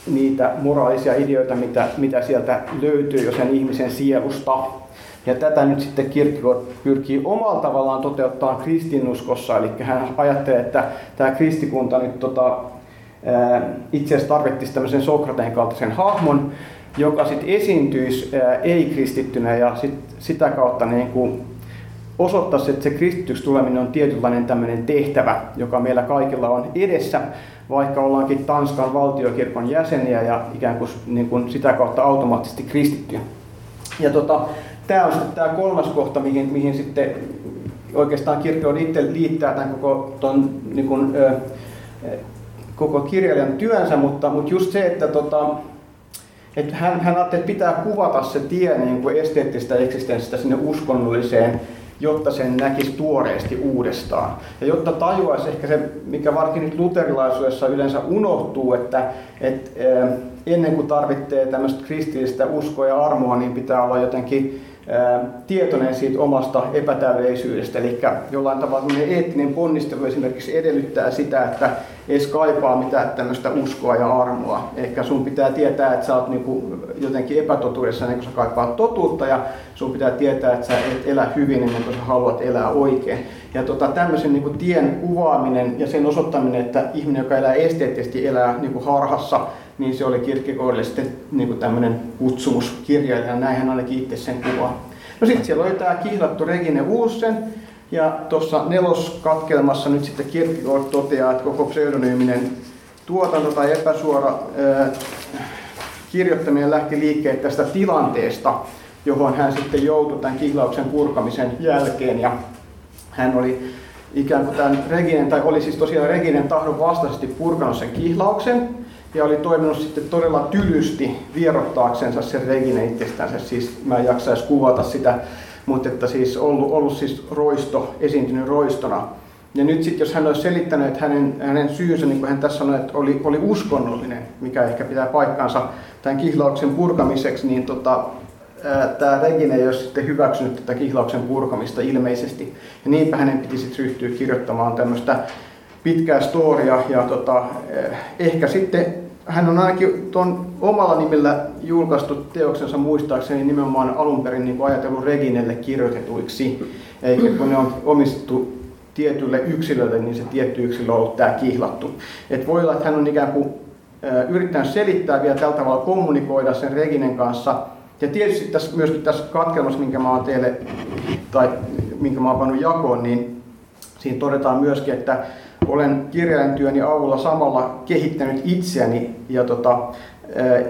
niitä moraalisia ideoita, mitä, mitä sieltä löytyy jo sen ihmisen sielusta. Ja tätä nyt sitten Kierkegaard pyrkii omalla tavallaan toteuttaa kristinuskossa, eli hän ajattelee, että tämä kristikunta nyt tota, itse asiassa tarvitsisi tämmöisen Sokrateen kaltaisen hahmon, joka sitten esiintyisi ei-kristittynä ja sit, sitä kautta niin kuin osoittaisi, että se kristityksi tuleminen on tietynlainen tämmöinen tehtävä, joka meillä kaikilla on edessä, vaikka ollaankin Tanskan valtiokirkon jäseniä ja ikään kuin, niin kuin sitä kautta automaattisesti kristittyjä. Ja tota, tämä on sitten tämä kolmas kohta, mihin, mihin sitten oikeastaan kirkko itse liittää tämän koko, ton, niin kuin, ö, koko kirjailijan työnsä, mutta, mutta just se, että tota, että hän, hän ajatteli, että pitää kuvata se tie niin kuin esteettistä eksistenssistä sinne uskonnolliseen, jotta sen näkisi tuoreesti uudestaan. Ja jotta tajuaisi ehkä se, mikä varsinkin nyt luterilaisuudessa yleensä unohtuu, että, että ennen kuin tarvitsee tämmöistä kristillistä uskoa ja armoa, niin pitää olla jotenkin tietoinen siitä omasta epätäydellisyydestä. Eli jollain tavalla eettinen ponnistelu esimerkiksi edellyttää sitä, että edes kaipaa mitään tämmöistä uskoa ja armoa. Ehkä sun pitää tietää, että sä oot niinku jotenkin epätotuudessa ennen kuin sä kaipaat totuutta ja sun pitää tietää, että sä et elä hyvin ennen kuin sä haluat elää oikein. Ja tota, tämmöisen niinku tien kuvaaminen ja sen osoittaminen, että ihminen, joka elää esteettisesti, elää niinku harhassa, niin se oli Kierkegaardille sitten niin tämmöinen kutsumus kirjailija, näin hän ainakin itse sen kuvaa. No sitten siellä oli tämä kihlattu Regine Uussen, ja tuossa neloskatkelmassa nyt sitten Kierkegaard toteaa, että koko pseudonyyminen tuotanto tai epäsuora ää, kirjoittaminen lähti liikkeelle tästä tilanteesta, johon hän sitten joutui tämän kihlauksen purkamisen jälkeen. Ja hän oli ikään kuin tämän Reginen, tai oli siis tosiaan Reginen tahdon vastaisesti purkanut sen kihlauksen, ja oli toiminut sitten todella tylysti vierottaaksensa sen Regine itsestänsä. Siis mä en jaksa edes kuvata sitä, mutta että siis ollut, ollut siis roisto, esiintynyt roistona. Ja nyt sitten jos hän olisi selittänyt, että hänen, hänen syynsä, niin kuin hän tässä sanoi, että oli, oli uskonnollinen, mikä ehkä pitää paikkaansa tämän kihlauksen purkamiseksi, niin tota, tämä Regine ei ole sitten hyväksynyt tätä kihlauksen purkamista ilmeisesti. Ja niinpä hänen piti sitten ryhtyä kirjoittamaan tämmöistä pitkää storia ja tota, ehkä sitten hän on ainakin tuon omalla nimellä julkaistu teoksensa muistaakseni nimenomaan alun perin niin ajatellut Reginelle kirjoitetuiksi, eikä kun ne on omistettu tietylle yksilölle, niin se tietty yksilö on ollut tämä kihlattu. Et voi olla, että hän on ikään kuin yrittänyt selittää vielä tällä tavalla kommunikoida sen Reginen kanssa. Ja tietysti tässä, myöskin tässä katkelmassa, minkä mä oon teille, tai minkä mä oon pannut jakoon, niin siinä todetaan myöskin, että olen kirjailijan avulla samalla kehittänyt itseäni ja tota,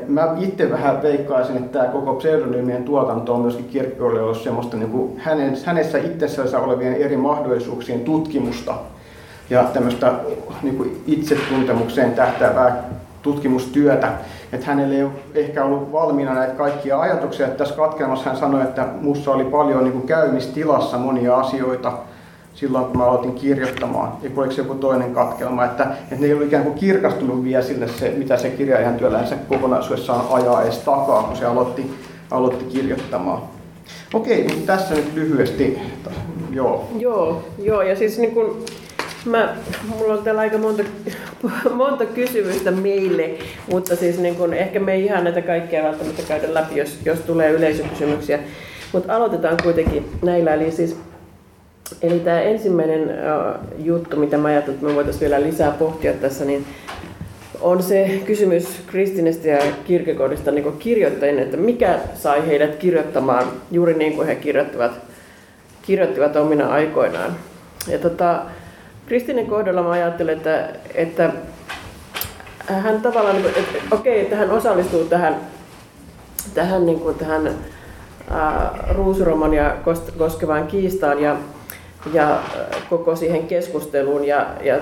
Mä itse vähän veikkaisin, että tämä koko pseudonyymien tuotanto on myöskin kirkkoille ollut semmoista niin kuin hänen, hänessä itsessänsä olevien eri mahdollisuuksien tutkimusta ja tämmöistä niin kuin itsetuntemukseen tähtäävää tutkimustyötä. että hänellä ei ole ehkä ollut valmiina näitä kaikkia ajatuksia. Että tässä katkelmassa hän sanoi, että mussa oli paljon niin kuin käymistilassa monia asioita silloin, kun mä aloitin kirjoittamaan. Ja oliko se joku toinen katkelma, että, että ne ei ollut ikään kuin kirkastunut vielä sille, se, mitä se kirjailijan työlänsä kokonaisuudessaan ajaa edes takaa, kun se aloitti, aloitti kirjoittamaan. Okei, niin tässä nyt lyhyesti. Joo. Joo, joo ja siis niin kun, mä, mulla on täällä aika monta, monta kysymystä meille, mutta siis niin kun, ehkä me ei ihan näitä kaikkia välttämättä käydä läpi, jos, jos tulee yleisökysymyksiä. Mutta aloitetaan kuitenkin näillä. Eli, siis, eli tämä ensimmäinen juttu, mitä mä ajattelin, että me voitaisiin vielä lisää pohtia tässä, niin on se kysymys Kristinestä ja Kirkekodista niin kirjoittajien, että mikä sai heidät kirjoittamaan juuri niin kuin he kirjoittivat, kirjoittivat omina aikoinaan. Ja tota, Kristinen kohdalla mä ajattelen, että, että hän tavallaan, että, että okei, että hän osallistuu tähän, tähän, niin kuin, tähän ää, ruusromania koskevaan kiistaan ja, ja koko siihen keskusteluun ja, ja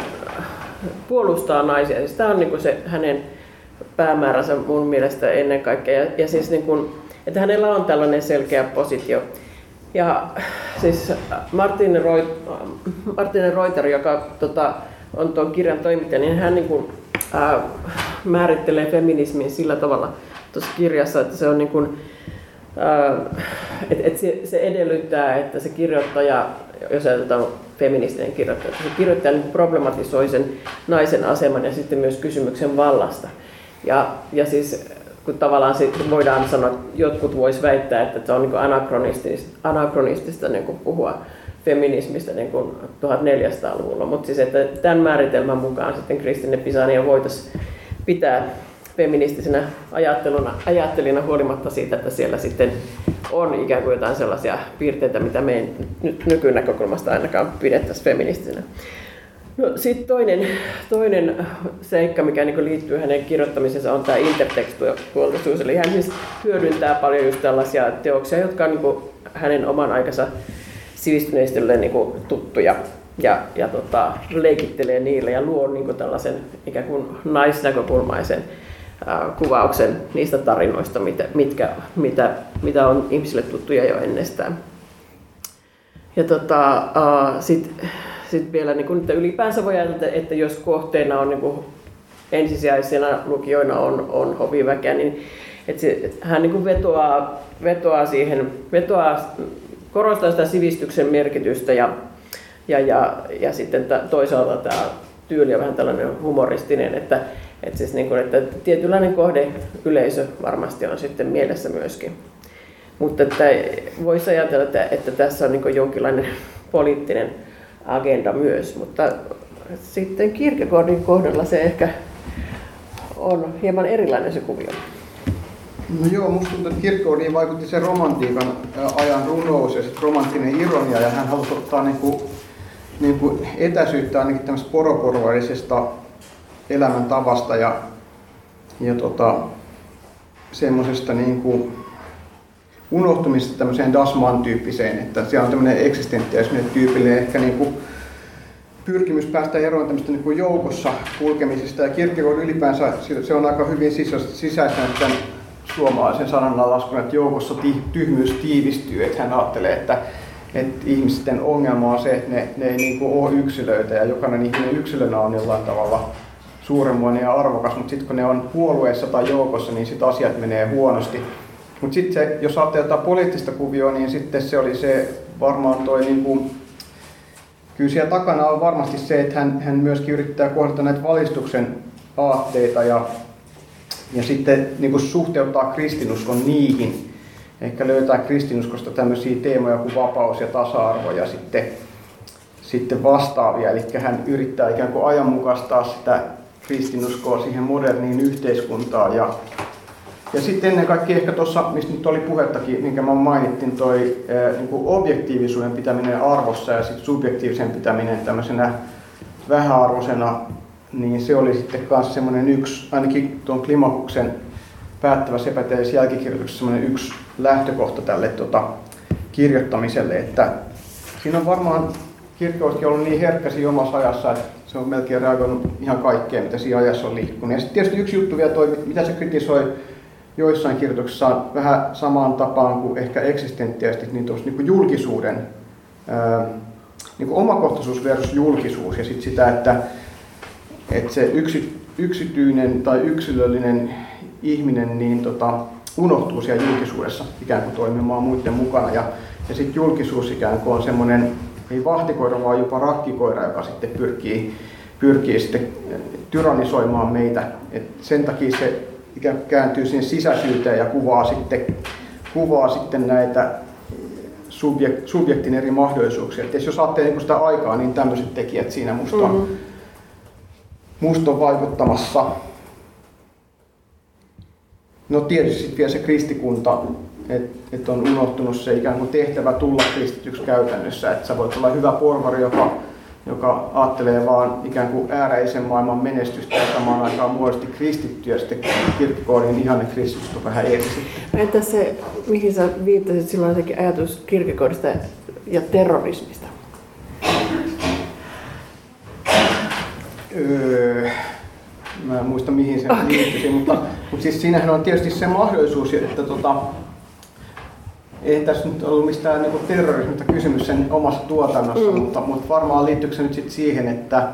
puolustaa naisia. Siis tämä on niin kuin se hänen päämääränsä mun mielestä ennen kaikkea. Ja, ja siis niin kuin, että hänellä on tällainen selkeä positio. Ja siis Martin, Roit, Martin Reuter, joka tota, on tuon kirjan toimittaja, niin hän niin kuin, ää, määrittelee feminismin sillä tavalla tuossa kirjassa, että se on niin kuin, ää, et, et se, se edellyttää, että se kirjoittaja, jos ajatellaan feministinen kirjoittaja. Se kirjoittaja niin problematisoi sen naisen aseman ja sitten myös kysymyksen vallasta. Ja, ja siis kun tavallaan sit voidaan sanoa, että jotkut vois väittää, että se on niin anakronistista, anakronistista niin kuin puhua feminismistä niin kuin 1400-luvulla. Mutta siis että tämän määritelmän mukaan sitten Kristine Pisania voitaisiin pitää feministisenä ajatteluna, ajattelina huolimatta siitä, että siellä sitten on ikään kuin jotain sellaisia piirteitä, mitä me ei nyt nykynäkökulmasta ainakaan pidettäisiin feministisenä. No, sitten toinen, toinen seikka, mikä niin liittyy hänen kirjoittamisensa, on tämä intertekstuaalisuus. Eli hän siis hyödyntää paljon just tällaisia teoksia, jotka on niin hänen oman aikansa sivistyneistölle niin tuttuja ja, ja tota, leikittelee niille ja luo niin tällaisen ikään kuin naisnäkökulmaisen kuvauksen niistä tarinoista, mitä, mitkä, mitä, mitä on ihmisille tuttuja jo ennestään. Ja tota, sitten sit vielä niin kun, että ylipäänsä voi ajatella, että jos kohteena on niin kuin, ensisijaisena lukijoina on, on hoviväkeä, niin että se, hän niin vetoaa, vetoaa siihen, vetoaa, korostaa sitä sivistyksen merkitystä ja, ja, ja, ja sitten toisaalta tämä tyyli on vähän tällainen humoristinen, että, että, siis niin kuin, että tietynlainen kohde yleisö varmasti on sitten mielessä myöskin. Mutta että voisi ajatella, että, että tässä on niin jonkinlainen poliittinen agenda myös, mutta sitten Kierkegaardin kohdalla se ehkä on hieman erilainen se kuvio. No joo, musta tuntuu, että Kierkegaardiin vaikutti se romantiikan ajan runous ja romanttinen ironia, ja hän halusi ottaa niin kuin, niin kuin etäisyyttä ainakin tämmöistä poroporvarisesta elämäntavasta ja, ja tota, semmoisesta niin kuin unohtumista tämmöiseen Dasman-tyyppiseen, että siellä on tämmöinen eksistentiaalisminen tyypillinen ehkä niin kuin pyrkimys päästä eroon tämmöistä niin kuin joukossa kulkemisesta. Ja Kierkegaard ylipäänsä se on aika hyvin sisäistänyt tämän suomalaisen sananlaskun, että joukossa tyhmyys tiivistyy, että hän ajattelee, että, että ihmisten ongelma on se, että ne, ne ei niin kuin ole yksilöitä ja jokainen ihminen yksilönä on jollain tavalla suuremmoinen ja arvokas, mutta sitten kun ne on puolueessa tai joukossa, niin sitten asiat menee huonosti. Mutta sitten jos ajattelee jotain poliittista kuvioa, niin sitten se oli se varmaan toi niin kuin, kyllä siellä takana on varmasti se, että hän, hän myöskin yrittää kohdata näitä valistuksen aatteita ja, ja sitten niin kuin suhteuttaa kristinuskon niihin. Ehkä löytää kristinuskosta tämmöisiä teemoja kuin vapaus ja tasa-arvo ja sitten, sitten vastaavia. Eli hän yrittää ikään kuin ajanmukaistaa sitä kristinuskoa siihen moderniin yhteiskuntaan. Ja ja sitten ennen kaikkea ehkä tuossa, mistä nyt oli puhettakin, minkä mä mainittin, toi niin kuin objektiivisuuden pitäminen arvossa ja sitten subjektiivisen pitäminen tämmöisenä vähäarvoisena, niin se oli sitten myös semmoinen yksi, ainakin tuon Klimakuksen päättävä epäteellisessä jälkikirjoituksessa semmoinen yksi lähtökohta tälle tota, kirjoittamiselle, että siinä on varmaan kirkkouskin on ollut niin herkkä siinä omassa ajassa, että se on melkein reagoinut ihan kaikkeen, mitä siinä ajassa on liikkunut. Ja sitten tietysti yksi juttu vielä toi, mitä se kritisoi joissain kirjoituksissa vähän samaan tapaan kuin ehkä eksistentiaalisesti, niin tuossa niin julkisuuden, ää, niin omakohtaisuus versus julkisuus ja sitten sitä, että, että se yksi, yksityinen tai yksilöllinen ihminen niin tota, unohtuu siellä julkisuudessa ikään kuin toimimaan muiden mukana. Ja, ja sitten julkisuus ikään kuin on semmoinen, ei vahtikoira, vaan jopa rakkikoira, joka sitten pyrkii, pyrkii sitten tyrannisoimaan meitä. Et sen takia se ikään kuin kääntyy sinne sisäsyyteen ja kuvaa sitten, kuvaa sitten näitä subjek, subjektin eri mahdollisuuksia. Et jos ajattelee niin sitä aikaa, niin tämmöiset tekijät siinä musta on, mm-hmm. musta on vaikuttamassa. No tietysti sitten vielä se kristikunta, että et on unohtunut se ikään kuin tehtävä tulla kristityksi käytännössä, että sä voit olla hyvä porvari, joka, joka ajattelee vaan ikään kuin ääreisen maailman menestystä ja samaan aikaan muodosti kristittyä ja sitten kirkkokoodin ihanne kristus on vähän eri. Entä se, mihin sä viittasit silloin sekin ajatus kirkkokoodista ja terrorismista? Öö, mä en muista mihin se okay. liittyisi, mutta, mutta siis siinähän on tietysti se mahdollisuus, että tota, ei tässä nyt ollut mistään niin terrorismista kysymys sen omassa tuotannossa, mm. mutta, mutta varmaan liittyykö se nyt sit siihen, että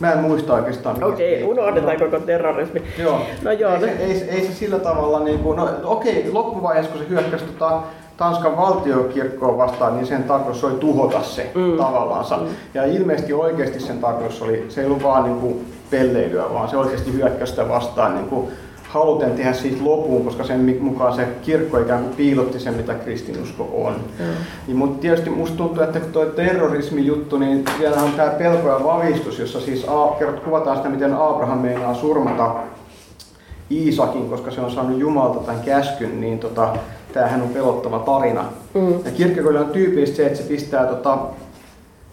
Mä en muista oikeastaan. Okei, okay, unohdetaan no. koko terrorismi. Joo. No joo. Ei, se, ei, ei se sillä tavalla, niin kuin, no okei, okay, loppuvaiheessa kun se hyökkäsi tota, Tanskan valtiokirkkoa vastaan, niin sen tarkoitus oli tuhota se mm. tavallaansa. Mm. Ja ilmeisesti oikeasti sen tarkoitus oli, se ei ollut vaan niin kuin pelleilyä, vaan se oikeasti hyökkäystä vastaan niin kuin haluten tehdä siitä lopun, koska sen mukaan se kirkko ikään kuin piilotti sen, mitä kristinusko on. Mm. Niin, mutta tietysti musta tuntuu, että tuo terrorismi-juttu, niin vielä on tämä pelko ja vavistus, jossa siis kerrot, kuvataan sitä, miten Abraham meinaa surmata Iisakin, koska se on saanut Jumalta tämän käskyn, niin tota, tämähän on pelottava tarina. Mm. Ja kirkkokoille on tyypillistä se, että se pistää, tota,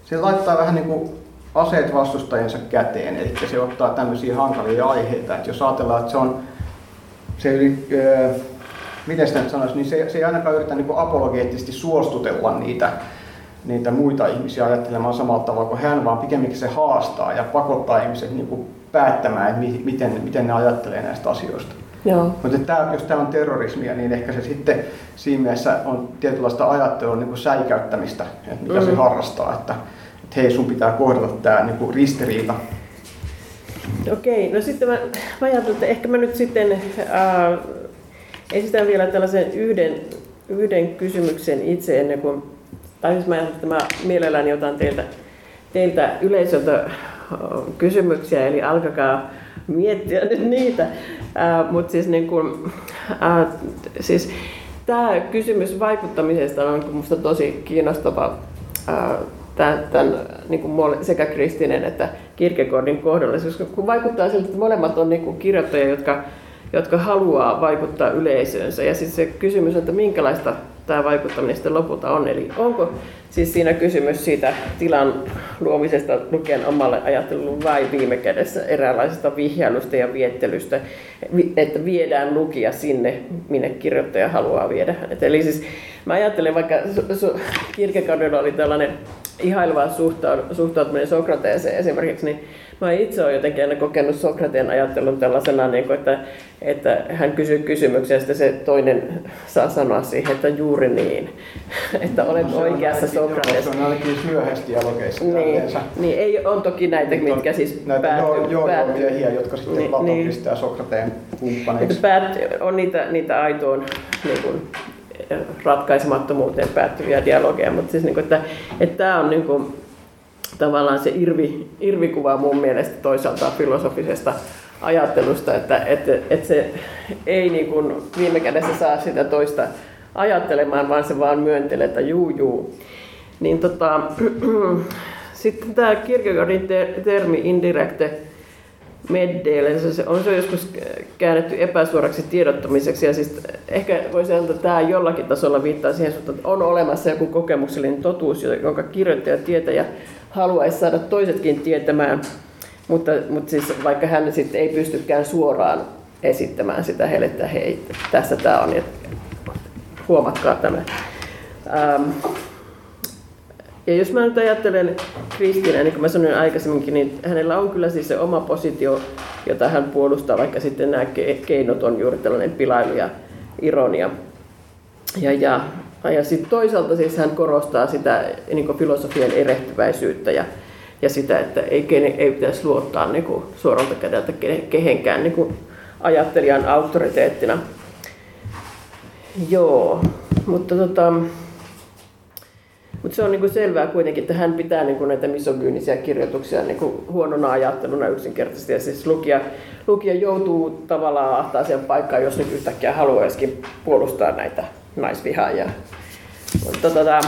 se laittaa vähän niin kuin aseet vastustajansa käteen, eli se ottaa tämmöisiä hankalia aiheita. Että jos ajatellaan, että se on se yli, äh, miten sitä nyt sanoisi, niin se, se ei ainakaan yritä niin apologeettisesti suostutella niitä, niitä muita ihmisiä ajattelemaan samalla tavalla kuin hän, vaan pikemminkin se haastaa ja pakottaa ihmiset niin kuin päättämään, että miten, miten ne ajattelee näistä asioista. Joo. Mutta tämä, jos tämä on terrorismia, niin ehkä se sitten siinä mielessä on tietynlaista ajattelua niin kuin säikäyttämistä, että mitä mm. se harrastaa, että, että hei sun pitää kohdata tämä niin kuin ristiriita Okei, no sitten mä, mä ajattelin, että ehkä mä nyt sitten äh, esitän vielä tällaisen yhden, yhden kysymyksen itse ennen kuin, tai siis mä ajattelin, että mä mielelläni otan teiltä, teiltä yleisöltä äh, kysymyksiä, eli alkakaa miettiä nyt niitä. Äh, Mutta siis, niin kun, äh, siis tämä kysymys vaikuttamisesta on minusta tosi kiinnostava äh, tämän, tämän niin kuin sekä kristinen että Kierkegaardin kohdalla, koska kun vaikuttaa siltä, että molemmat on niin kuin kirjoittajia, jotka, jotka haluaa vaikuttaa yleisöönsä. Ja sitten se kysymys on, että minkälaista tämä vaikuttaminen sitten lopulta on. Eli onko siis siinä kysymys siitä tilan luomisesta lukijan omalle ajattelulle vai viime kädessä eräänlaisesta vihjailusta ja viettelystä, että viedään lukija sinne, minne kirjoittaja haluaa viedä hänet. Eli siis mä ajattelen, vaikka Kierkegaardilla oli tällainen ihaileva suhtautuminen Sokrateeseen esimerkiksi, niin mä itse olen jotenkin aina kokenut Sokrateen ajattelun tällaisena, niin kuin, että, että hän kysyy kysymyksiä ja sitten se toinen saa sanoa siihen, että juuri niin, että olet no, oikeassa Sokrates. Se on ainakin lyhyesti jalokeissa. Niin, niin, ei, on toki näitä, Nyt mitkä siis näitä päättyy. Joo, joo, miehiä, jotka sitten niin, Platon niin, pistää Sokrateen kumppaneiksi. Päät, on niitä, niitä aitoon niin kuin, ratkaisemattomuuteen päättyviä dialogeja, mutta siis, niin kuin, että, että tämä on niin kuin, tavallaan se irvi, irvikuva mun mielestä toisaalta filosofisesta ajattelusta, että, että, että se ei niin kuin viime kädessä saa sitä toista ajattelemaan, vaan se vaan myöntelee, että juu juu. Niin tota, sitten tämä Kierkegaardin termi indirecte meddeille. Se on se joskus käännetty epäsuoraksi tiedottamiseksi ja siis ehkä voisi sanoa, että tämä jollakin tasolla viittaa siihen että on olemassa joku kokemuksellinen totuus, jonka kirjoittaja tietäjä haluaisi saada toisetkin tietämään, mutta, mutta siis vaikka hän sitten ei pystykään suoraan esittämään sitä heille, että hei, tässä tämä on, että huomatkaa tämä. Ähm, ja jos mä nyt ajattelen Kristinä, niin kuin mä sanoin aikaisemminkin, niin hänellä on kyllä siis se oma positio, jota hän puolustaa, vaikka sitten nämä keinot on juuri tällainen pilailu ja ironia. Ja, ja, ja sitten toisaalta siis hän korostaa sitä niin filosofian erehtyväisyyttä ja, ja sitä, että ei, ei pitäisi luottaa niin kuin suoralta kädeltä kehenkään niin kuin ajattelijan auktoriteettina. Joo, mutta tota, mutta se on niinku selvää kuitenkin, että hän pitää niinku näitä misogyynisiä kirjoituksia niinku huonona ajatteluna yksinkertaisesti. Ja siis lukija, lukija joutuu tavallaan ahtaaseen paikkaan, jos nyt yhtäkkiä haluaisikin puolustaa näitä naisvihaajia. Mutta tota,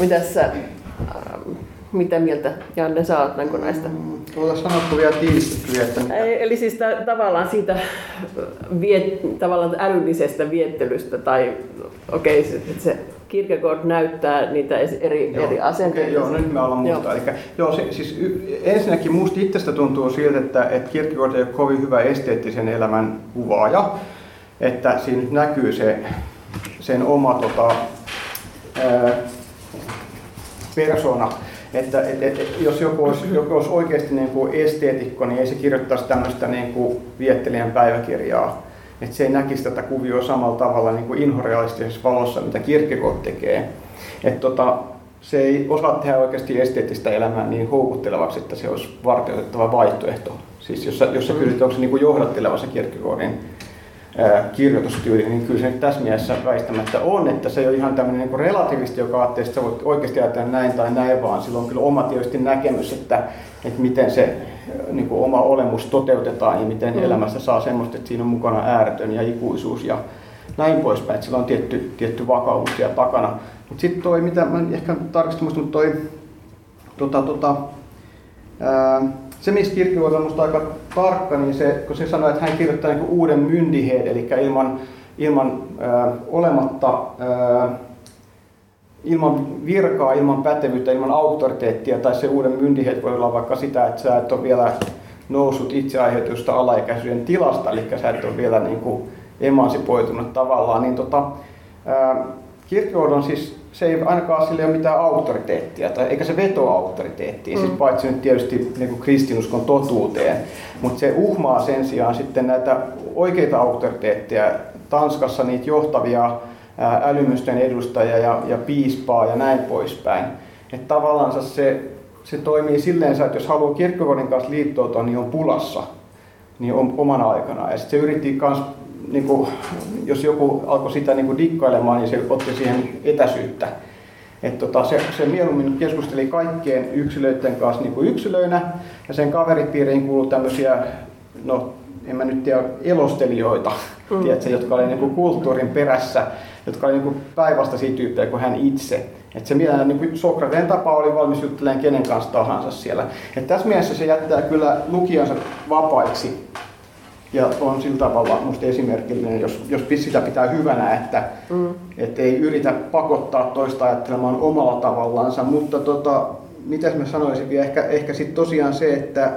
mitäs sä, ähm, mitä mieltä Janne sä oot niin näistä? Olla sanottu vielä tiivisti, että... Eli siis t- tavallaan siitä viet, tavallaan älyllisestä viettelystä tai okei, okay, se, se Kierkegaard näyttää niitä eri, joo, eri asenteita. Okay, joo, nyt me ollaan muuta. Eli, joo, se, siis y, ensinnäkin musta itsestä tuntuu siltä, että, että Kierkegaard ei ole kovin hyvä esteettisen elämän kuvaaja. Että siinä näkyy se, sen oma tota, ää, persona. Että et, et, et, jos joku olisi, joku olisi oikeasti niin kuin esteetikko, niin ei se kirjoittaisi tämmöistä niin kuin viettelijän päiväkirjaa että se ei näkisi tätä kuvioa samalla tavalla niin kuin inhorealistisessa valossa, mitä Kierkegaard tekee. Että tota, se ei osaa tehdä oikeasti esteettistä elämää niin houkuttelevaksi, että se olisi vartioitettava vaihtoehto. Siis jos jos sä kysyt, onko se niin johdatteleva se Kierkegaardin kirjoitustyyli, niin kyllä se nyt tässä mielessä väistämättä on, että se ei ole ihan tämmöinen niin relativisti, joka ajattelee, että sä voit oikeasti ajatella näin tai näin, vaan sillä on kyllä oma tietysti näkemys, että, että miten se niin kuin oma olemus toteutetaan ja miten mm. elämässä saa semmoista, että siinä on mukana ääretön ja ikuisuus ja näin poispäin, että sillä on tietty, tietty vakaumus siellä takana. Mutta sitten toi, mitä mä ehkä tarkistin muista, mutta toi, tota, tota, ää, se, missä Kierkegaard on minusta aika tarkka, niin se, kun se sanoi, että hän kirjoittaa niin uuden myndiheet, eli ilman, ilman ää, olematta ää, ilman virkaa, ilman pätevyyttä, ilman auktoriteettia tai se uuden myndiheet voi olla vaikka sitä, että sä et ole vielä noussut itse aiheutusta alaikäisyyden tilasta, eli sä et ole vielä niin kuin emansipoitunut tavallaan, niin tota, on siis, se ei ainakaan sille ole mitään auktoriteettia, tai eikä se veto auktoriteettiin, siis mm. siis paitsi nyt tietysti niin kuin kristinuskon totuuteen, mutta se uhmaa sen sijaan sitten näitä oikeita auktoriteetteja, Tanskassa niitä johtavia älymysten edustajia ja, ja piispaa ja näin poispäin. Että tavallaan se, se toimii silleen, että jos haluaa kirkkokodin kanssa liittoutua, niin on pulassa niin on omana aikana. Ja sitten se yritti kans, niin kuin, jos joku alkoi sitä niin kuin dikkailemaan, niin se otti siihen etäisyyttä. Et tota, se, se mieluummin keskusteli kaikkien yksilöiden kanssa niin kuin yksilöinä, ja sen kaveripiiriin kuului tämmöisiä, no en mä nyt tiedä, elostelijoita, mm. tiedätkö, jotka oli niin kuin kulttuurin perässä jotka oli niin päinvastaisia tyyppejä kuin hän itse. Et se mitä niin Sokrateen tapa oli valmis juttelemaan kenen kanssa tahansa siellä. Et tässä mielessä se jättää kyllä lukijansa vapaiksi ja on sillä tavalla musta esimerkillinen, jos, jos sitä pitää hyvänä, että mm. et ei yritä pakottaa toista ajattelemaan omalla tavallaansa, mutta tota, mitäs mä sanoisin vielä, ehkä, ehkä sitten tosiaan se, että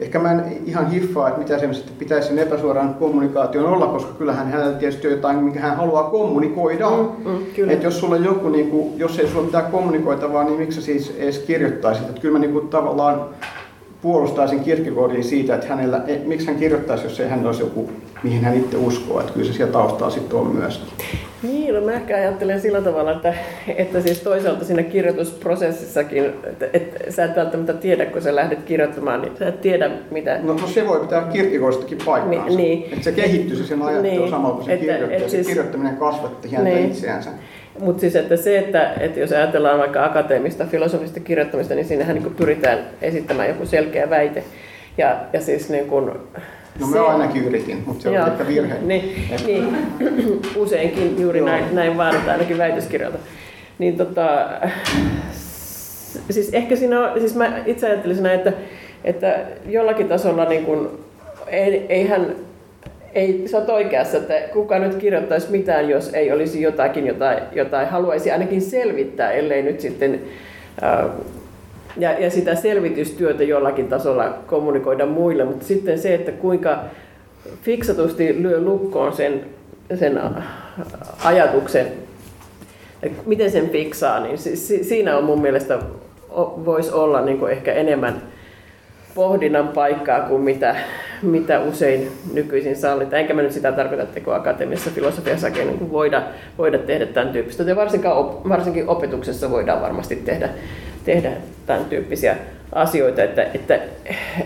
ehkä mä en ihan hiffaa, että mitä semmoista pitäisi sen epäsuoran kommunikaation olla, koska kyllähän hänellä tietysti on jotain, minkä hän haluaa kommunikoida. Mm, mm, että jos sulla on joku, niin kuin, jos ei sulla mitään kommunikoitavaa, niin miksi sä siis edes kirjoittaisit? Että kyllä mä niin kuin, tavallaan puolustaisin Kierkegaardia siitä, että hänellä, miksi hän kirjoittaisi, jos ei hän olisi joku, mihin hän itse uskoo, että kyllä se siellä taustaa sitten on myös. Niin, no mä ehkä ajattelen sillä tavalla, että, että siis toisaalta siinä kirjoitusprosessissakin, että, että sä et välttämättä tiedä, kun sä lähdet kirjoittamaan, niin sä et tiedä mitä... No, no se voi pitää Kierkegaardistakin paikkaansa. Niin, niin. Että se kehittyy se sen ajattelu niin, samalla kun se että, kirjoittaa. Et siis, se kirjoittaminen kasvatti häntä niin. itseänsä. Mutta siis että se, että, että jos ajatellaan vaikka akateemista filosofista kirjoittamista, niin siinähän niin pyritään esittämään joku selkeä väite. Ja, ja siis niin kuin, No mä se, ainakin yritin, mutta se on ehkä virhe. Niin, niin, useinkin juuri näin, näin vaaditaan ainakin väitöskirjalta. Niin tota, siis ehkä siinä on, siis mä itse ajattelisin että, että jollakin tasolla niin kun, ei, eihän ei, sä oot oikeassa, että kuka nyt kirjoittaisi mitään, jos ei olisi jotakin, jota, jota haluaisi ainakin selvittää, ellei nyt sitten äh, ja, ja sitä selvitystyötä jollakin tasolla kommunikoida muille, mutta sitten se, että kuinka fiksatusti lyö lukkoon sen, sen ajatuksen, miten sen fiksaa, niin si, si, siinä on mun mielestä voisi olla niin ehkä enemmän pohdinnan paikkaa kuin mitä, mitä usein nykyisin sallitaan. Enkä mä nyt sitä tarkoita, että kun akateemisessa filosofiassa niin voida, voida tehdä tämän tyyppistä. Ja varsinkin, varsinkin opetuksessa voidaan varmasti tehdä, tehdä tämän tyyppisiä asioita, että, että,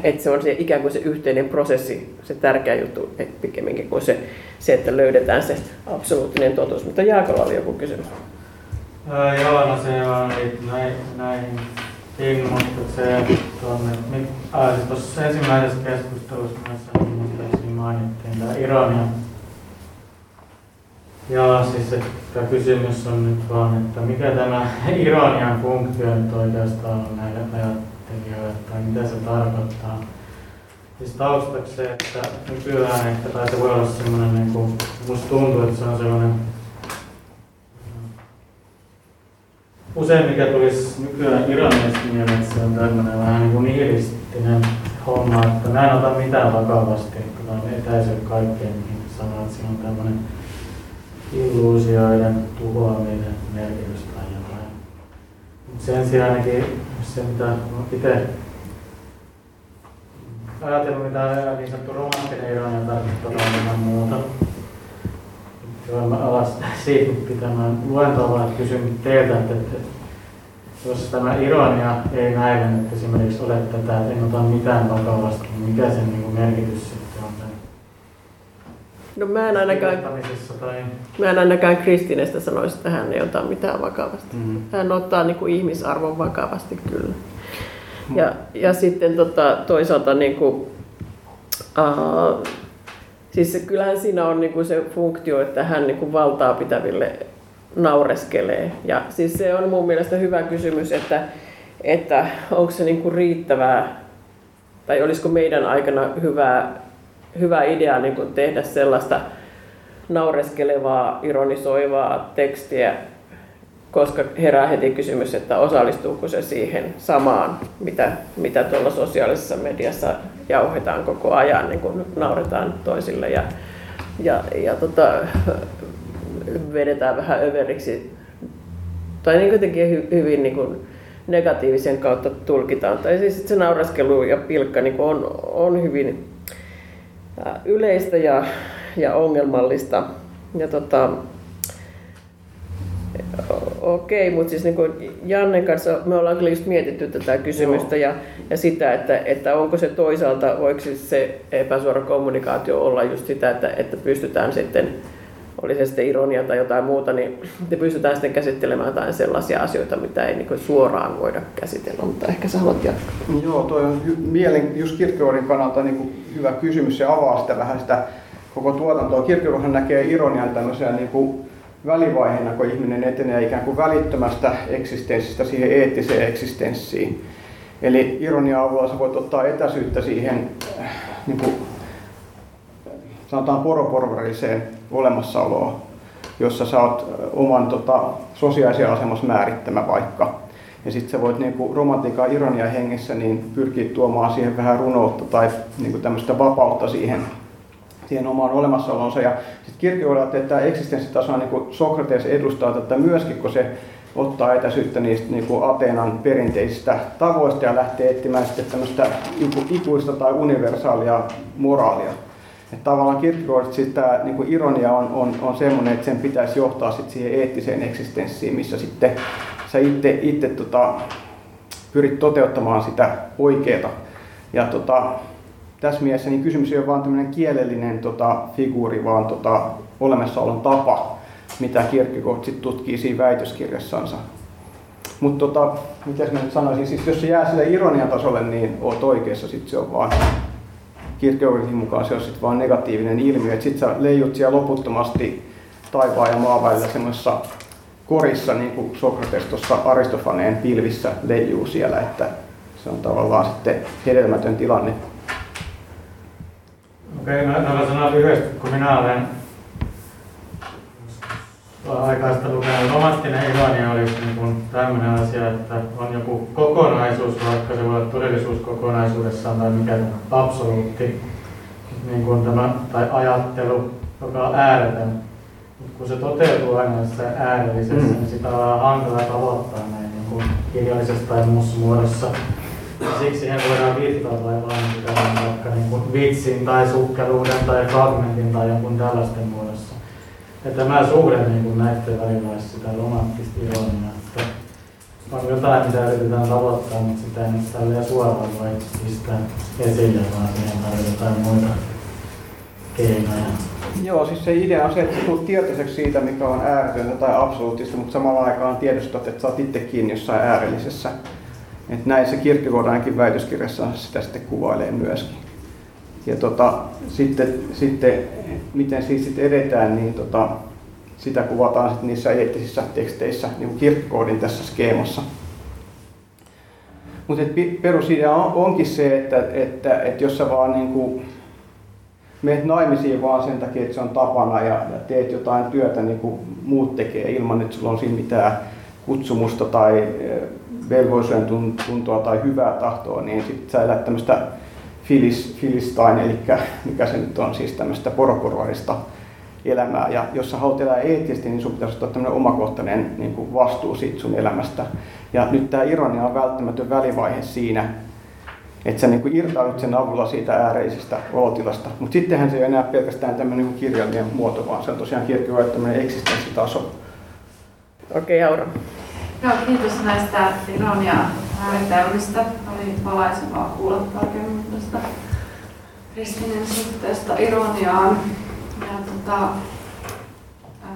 että se on se ikään kuin se yhteinen prosessi, se tärkeä juttu, että pikemminkin kuin se, se, että löydetään se absoluuttinen totuus. Mutta Jaakolla oli joku kysymys. Öö, joo, no se on näihin, näihin ilmoitukseen tuonne. Äh, siis tuossa ensimmäisessä keskustelussa myös mainittiin tämä ironia. Ja siis että kysymys on nyt vaan, että mikä tämä ironian funktio nyt oikeastaan on näille ajattelijoille, tai mitä se tarkoittaa. Siis taustaksi se, että nykyään ehkä, tai se voi olla semmoinen, niin kuin, musta tuntuu, että se on semmoinen usein mikä tulisi nykyään iranilaisesta mielessä on tämmöinen vähän niin kuin nihilistinen homma, että mä en ota mitään vakavasti, että on etäisyys kaikkeen, mihin sanoo, että siinä on tämmöinen illuusioiden tuhoaminen merkitys tai jotain. Mutta sen sijaan ainakin se, mitä itse ajatellut, mitä niin sanottu romanttinen ironia tarkoittaa jotain muuta. Joo, mä alas siitä pitämään luentoa, vaan kysyn teiltä, että, että jos tämä ironia ei näille nyt esimerkiksi ole tätä, että en ota mitään vakavasti, niin mikä sen niin merkitys sitten on tämän No mä en ainakaan, tai... mä en ainakaan Kristinestä sanoisi, että hän ei ota mitään vakavasti. Mm. Hän ottaa niin kuin ihmisarvon vakavasti kyllä. Mm. Ja, ja sitten tota, toisaalta niin kuin, uh, Siis se, kyllähän siinä on niinku se funktio, että hän niinku valtaa pitäville naureskelee. Ja siis se on mun mielestä hyvä kysymys, että, että onko se niinku riittävää, tai olisiko meidän aikana hyvä, hyvä idea niinku tehdä sellaista naureskelevaa, ironisoivaa tekstiä, koska herää heti kysymys, että osallistuuko se siihen samaan, mitä, mitä tuolla sosiaalisessa mediassa jauhetaan koko ajan, niin kun nauretaan toisille ja, ja, ja tota, vedetään vähän överiksi. Tai niin kuitenkin hy, hyvin niin kuin negatiivisen kautta tulkitaan. Tai siis se nauraskelu ja pilkka niin on, on hyvin yleistä ja, ja ongelmallista. Ja tota, Okei, mutta siis niin kuin Jannen kanssa me ollaan kyllä just mietitty tätä kysymystä ja, ja sitä, että, että onko se toisaalta, voiko siis se epäsuora kommunikaatio olla just sitä, että, että pystytään sitten, oli se sitten ironia tai jotain muuta, niin te pystytään sitten käsittelemään jotain sellaisia asioita, mitä ei niin suoraan voida käsitellä, mutta ehkä sä haluat jatkaa. Joo, toi on hy- mielen, just Kierkegaardin kannalta niin kuin hyvä kysymys ja avaa sitä vähän sitä koko tuotantoa. Kierkegaardhan näkee ironian tämmöisenä niin kuin välivaiheena, kun ihminen etenee ikään kuin välittömästä eksistenssistä siihen eettiseen eksistenssiin. Eli ironia avulla sä voit ottaa etäisyyttä siihen äh, niin kuin, sanotaan poroporvariseen olemassaoloon, jossa sä oot äh, oman tota, sosiaalisen asemassa määrittämä vaikka. Ja sitten sä voit niin romantiikan ironia hengessä niin pyrkiä tuomaan siihen vähän runoutta tai niin tämmöistä vapautta siihen siihen omaan olemassaolonsa. Ja sitten Kierkegaard että tämä eksistenssitaso niin kuin Sokrates edustaa tätä myöskin, kun se ottaa etäisyyttä niistä niin kuin Ateenan perinteisistä tavoista ja lähtee etsimään sitten tämmöistä ikuista tai universaalia moraalia. Että tavallaan Kierkegaard sitten tämä niin kuin ironia on, on, on semmoinen, että sen pitäisi johtaa sitten siihen eettiseen eksistenssiin, missä sitten sä itse, itse tota, pyrit toteuttamaan sitä oikeaa. Ja tota, tässä mielessä niin kysymys ei ole vain tämmöinen kielellinen tota, figuuri, vaan tota, olemassaolon tapa, mitä Kierkegaard sit tutkii siinä väitöskirjassansa. Mutta tota, mitä mä nyt sanoisin, siis jos se jää sille ironian tasolle, niin oot oikeassa, sitten se on vaan Kierkegaardin mukaan se on sitten vaan negatiivinen ilmiö, että sitten sä leijut siellä loputtomasti taivaan ja maan välillä semmoisessa korissa, niin kuin Sokrates tuossa Aristofaneen pilvissä leijuu siellä, että se on tavallaan sitten hedelmätön tilanne Okei, okay, mä, mä sanon lyhyesti, kun minä olen aikaista lukenut. Romanttinen ironia oli niin kuin tämmöinen asia, että on joku kokonaisuus, vaikka se voi olla todellisuus kokonaisuudessaan tai mikä absoluutti, niin kuin tämä, tai ajattelu, joka on ääretön. Mutta kun se toteutuu aina jossain äärellisessä, mm. niin sitä on hankala tavoittaa näin niin kuin kirjallisessa tai muussa muodossa. Siksi siihen voidaan viittaa tai vain vaikka niin kuin vitsin tai sukkeluuden tai fragmentin tai jonkun tällaisten muodossa. Ja tämä suhde niin kuin näiden välillä olisi sitä romanttista ironiaa. Että on jotain, mitä yritetään tavoittaa, mutta sitä ei nyt suoraan voi pistää esille, vaan siihen tarvitaan muita keinoja. Joo, siis se idea on se, että tulet tietoiseksi siitä, mikä on ääretöntä tai absoluuttista, mutta samalla aikaan tiedostat, että sä oot itse kiinni jossain äärellisessä. Et näin se Kierkegaard ainakin väitöskirjassa sitä sitten kuvailee myöskin. Ja tota, sitten, sitten, miten siis sitten edetään, niin tota, sitä kuvataan sitten niissä eettisissä teksteissä, niin kuin tässä skeemassa. Mutta perusidea on, onkin se, että, että, että jos sä vaan niin kuin menet naimisiin vaan sen takia, että se on tapana ja, ja teet jotain työtä niin kuin muut tekee ilman, että sulla on siinä mitään kutsumusta tai velvollisuuden tuntoa tai hyvää tahtoa, niin sitten sä elät tämmöistä filis, filistain, eli mikä se nyt on, siis tämmöistä porokorvarista elämää. Ja jos sä haluat elää eettisesti, niin sun pitäisi ottaa tämmöinen omakohtainen niin kuin vastuu siitä sun elämästä. Ja nyt tämä ironia on välttämätön välivaihe siinä, että sä niin irtaudut sen avulla siitä ääreisestä olotilasta. Mutta sittenhän se ei enää pelkästään tämmöinen niin kirjallinen muoto, vaan se on tosiaan kirkkoa tämmöinen eksistenssitaso. Okei, okay, Aura. Joo, kiitos näistä ironia määritelmistä. Oli valaisevaa kuulla tarkemmin tästä kristinen suhteesta ironiaan. Ja tota, ää,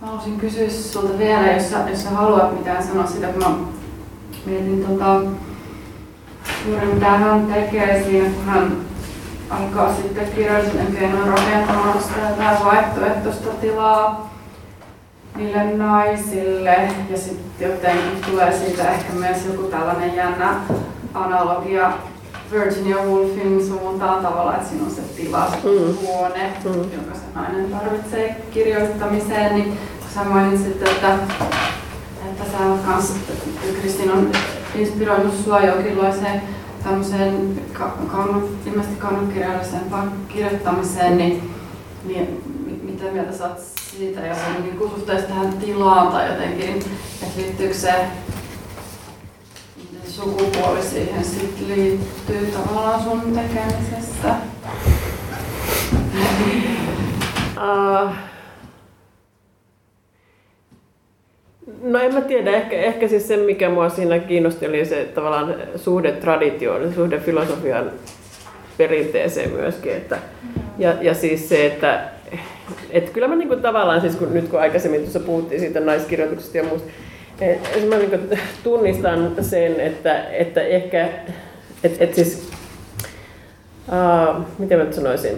mä haluaisin kysyä sulta vielä, jos sä, jos sä haluat mitään sanoa sitä, kun mä mietin tota, juuri mitä hän tekee siinä, kun hän alkaa sitten kirjallisen keinon rakentamaan sitä vaihtoehtoista tilaa niille naisille ja sitten jotenkin tulee siitä ehkä myös joku tällainen jännä analogia Virginia Woolfin suuntaan tavallaan, että siinä on se tila, se mm. huone, mm. jonka se nainen tarvitsee kirjoittamiseen, niin sä mainitsit, että, että sä kans, Kristin on inspiroinut sua jonkinlaiseen tämmöiseen kannut, ilmeisesti kirjoittamiseen, niin, niin mitä mieltä sä oot siitä niin suhteessa tähän tilaan tai jotenkin, että liittyykö se sukupuoli siihen sitten liittyy tavallaan sun tekemisessä? Uh, No en mä tiedä, ehkä, ehkä siis se mikä mua siinä kiinnosti oli se tavallaan suhde traditioon, suhde filosofian perinteeseen myöskin. Että, ja, ja siis se, että et kyllä mä niinku tavallaan, siis kun, nyt kun aikaisemmin tuossa puhuttiin siitä naiskirjoituksesta ja muusta, et, mä niinku tunnistan sen, että, että ehkä, että et siis, uh, miten mä nyt sanoisin,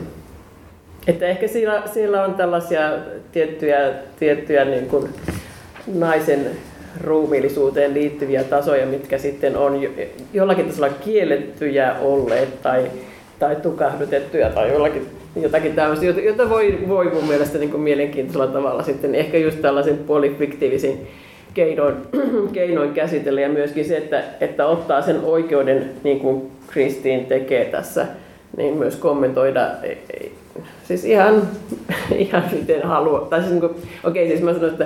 että ehkä siellä, siellä on tällaisia tiettyjä, tiettyjä niin kuin, naisen ruumiillisuuteen liittyviä tasoja, mitkä sitten on jollakin tasolla kiellettyjä olleet tai, tai tukahdutettuja tai jollakin, jotakin tämmöistä, jota voi, voi mun mielestä niin kuin mielenkiintoisella tavalla sitten ehkä just tällaisen puolifiktiivisin keinoin, keinoin käsitellä ja myöskin se, että, että ottaa sen oikeuden, niin kuin Kristiin tekee tässä, niin myös kommentoida siis ihan, ihan miten haluaa. Tai siis, niin okei, okay, siis mä sanon, että,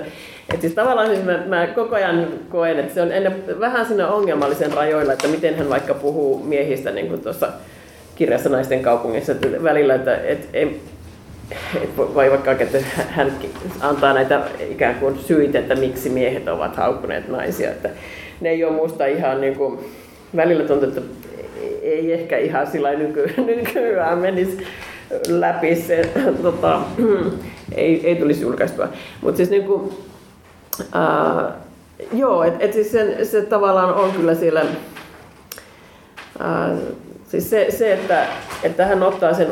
että siis tavallaan siis mä, mä, koko ajan koen, että se on ennen, vähän sinne ongelmallisen rajoilla, että miten hän vaikka puhuu miehistä niin kuin tuossa kirjassa Naisten kaupungissa että välillä, että et, ei, et voi vaikka että hän antaa näitä ikään kuin syitä, että miksi miehet ovat haukkuneet naisia. Että ne ei ole musta ihan niin kuin, välillä tuntuu, että ei ehkä ihan sillä nyky, nykyään menisi läpi se, tota, ei, ei tulisi julkaistua. Mutta siis niin kuin, ää, joo, että et siis se, se tavallaan on kyllä siellä, ää, siis se, se että, että hän ottaa sen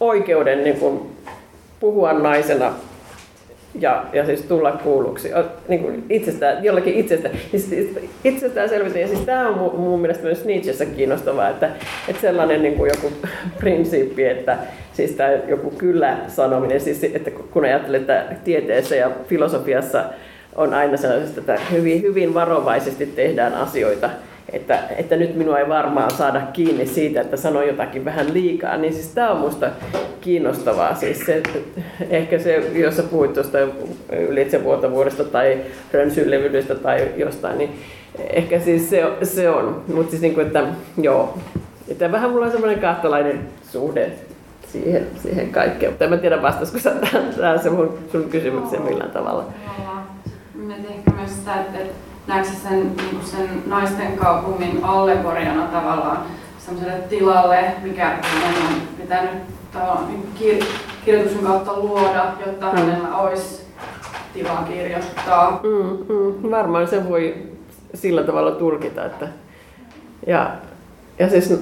oikeuden niin kuin, puhua naisena ja, ja siis tulla kuulluksi niin kuin itsestään, jollakin itsestä. Siis, siis itsestäänselvyys. Ja siis tämä on mun, mun mielestä myös Nietzschessä kiinnostavaa, että, että sellainen niin kuin joku prinsiippi, että siis tämä joku kyllä-sanominen, siis, että kun ajattelee, että tieteessä ja filosofiassa on aina sellaisesta, että hyvin, hyvin varovaisesti tehdään asioita, että, että nyt minua ei varmaan saada kiinni siitä, että sanon jotakin vähän liikaa, niin siis tämä on minusta kiinnostavaa. Siis se, ehkä se, jos sä puhuit tuosta ylitsevuotavuudesta tai rönsylevyydestä tai jostain, niin ehkä siis se, se on. Mutta siis niin kuin, että joo, että vähän mulla on semmoinen kahtalainen suhde siihen, siihen kaikkeen. Mutta en mä tiedä vastasiko sä tähän se mun, sun kysymykseen millään tavalla. Mietin ehkä myös sitä, että näetkö sen, niin sen naisten kaupungin allegoriana tavallaan sellaiselle tilalle, mikä on pitänyt tavallaan kir- kirjoituksen kautta luoda, jotta mm. hänellä olisi tilaa kirjoittaa. Mm, mm, varmaan se voi sillä tavalla tulkita. Että, ja, ja siis,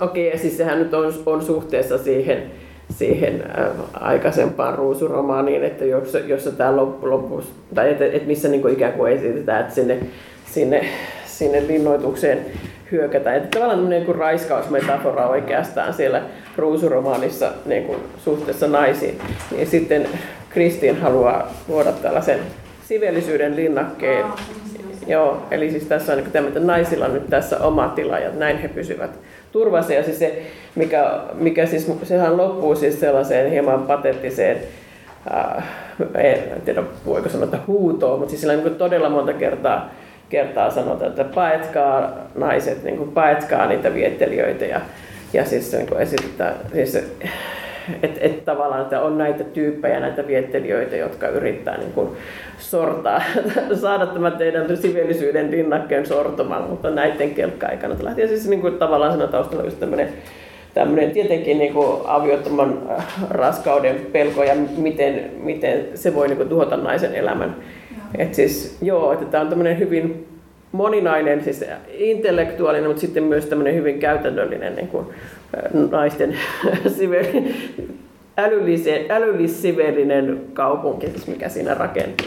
okei, okay, siis sehän nyt on, on suhteessa siihen, siihen äh, aikaisempaan ruusuromaaniin, että jossa, jossa tämä loppu, loppus, tai että, että missä niin kuin ikään kuin esitetään, että sinne, sinne, sinne linnoitukseen hyökätään. Että tavallaan niin kuin raiskausmetafora oikeastaan siellä ruusuromaanissa niin kuin suhteessa naisiin. Niin sitten Kristiin haluaa luoda tällaisen sivellisyyden linnakkeen. Joo, eli siis tässä on niin että naisilla on nyt tässä oma tila ja näin he pysyvät turvassa. Ja siis se, mikä, mikä siis, sehän loppuu siis sellaiseen hieman patettiseen, äh, en tiedä voiko sanoa, että huutoon, mutta siis sillä niin todella monta kertaa, kertaa sanotaan, että paetkaa naiset, niin paetkaa niitä viettelijöitä ja, ja siis niin kuin esitetään, siis, että et tavallaan että on näitä tyyppejä, näitä viettelijöitä, jotka yrittää niin kuin sortaa, saada tämä teidän sivellisyyden rinnakkeen sortumaan, mutta näiden kelkka-aikana lähtien siis niin kuin, tavallaan siinä taustalla just tämmöinen tämmöinen tietenkin niin kuin aviottoman äh, raskauden pelko ja miten, miten se voi niin kuin, tuhota naisen elämän. Et siis, joo, että tämä on tämmöinen hyvin moninainen, siis intellektuaalinen, mutta sitten myös tämmöinen hyvin käytännöllinen niin kuin, naisten älyllis-sivelinen kaupunki, siis mikä siinä rakentuu.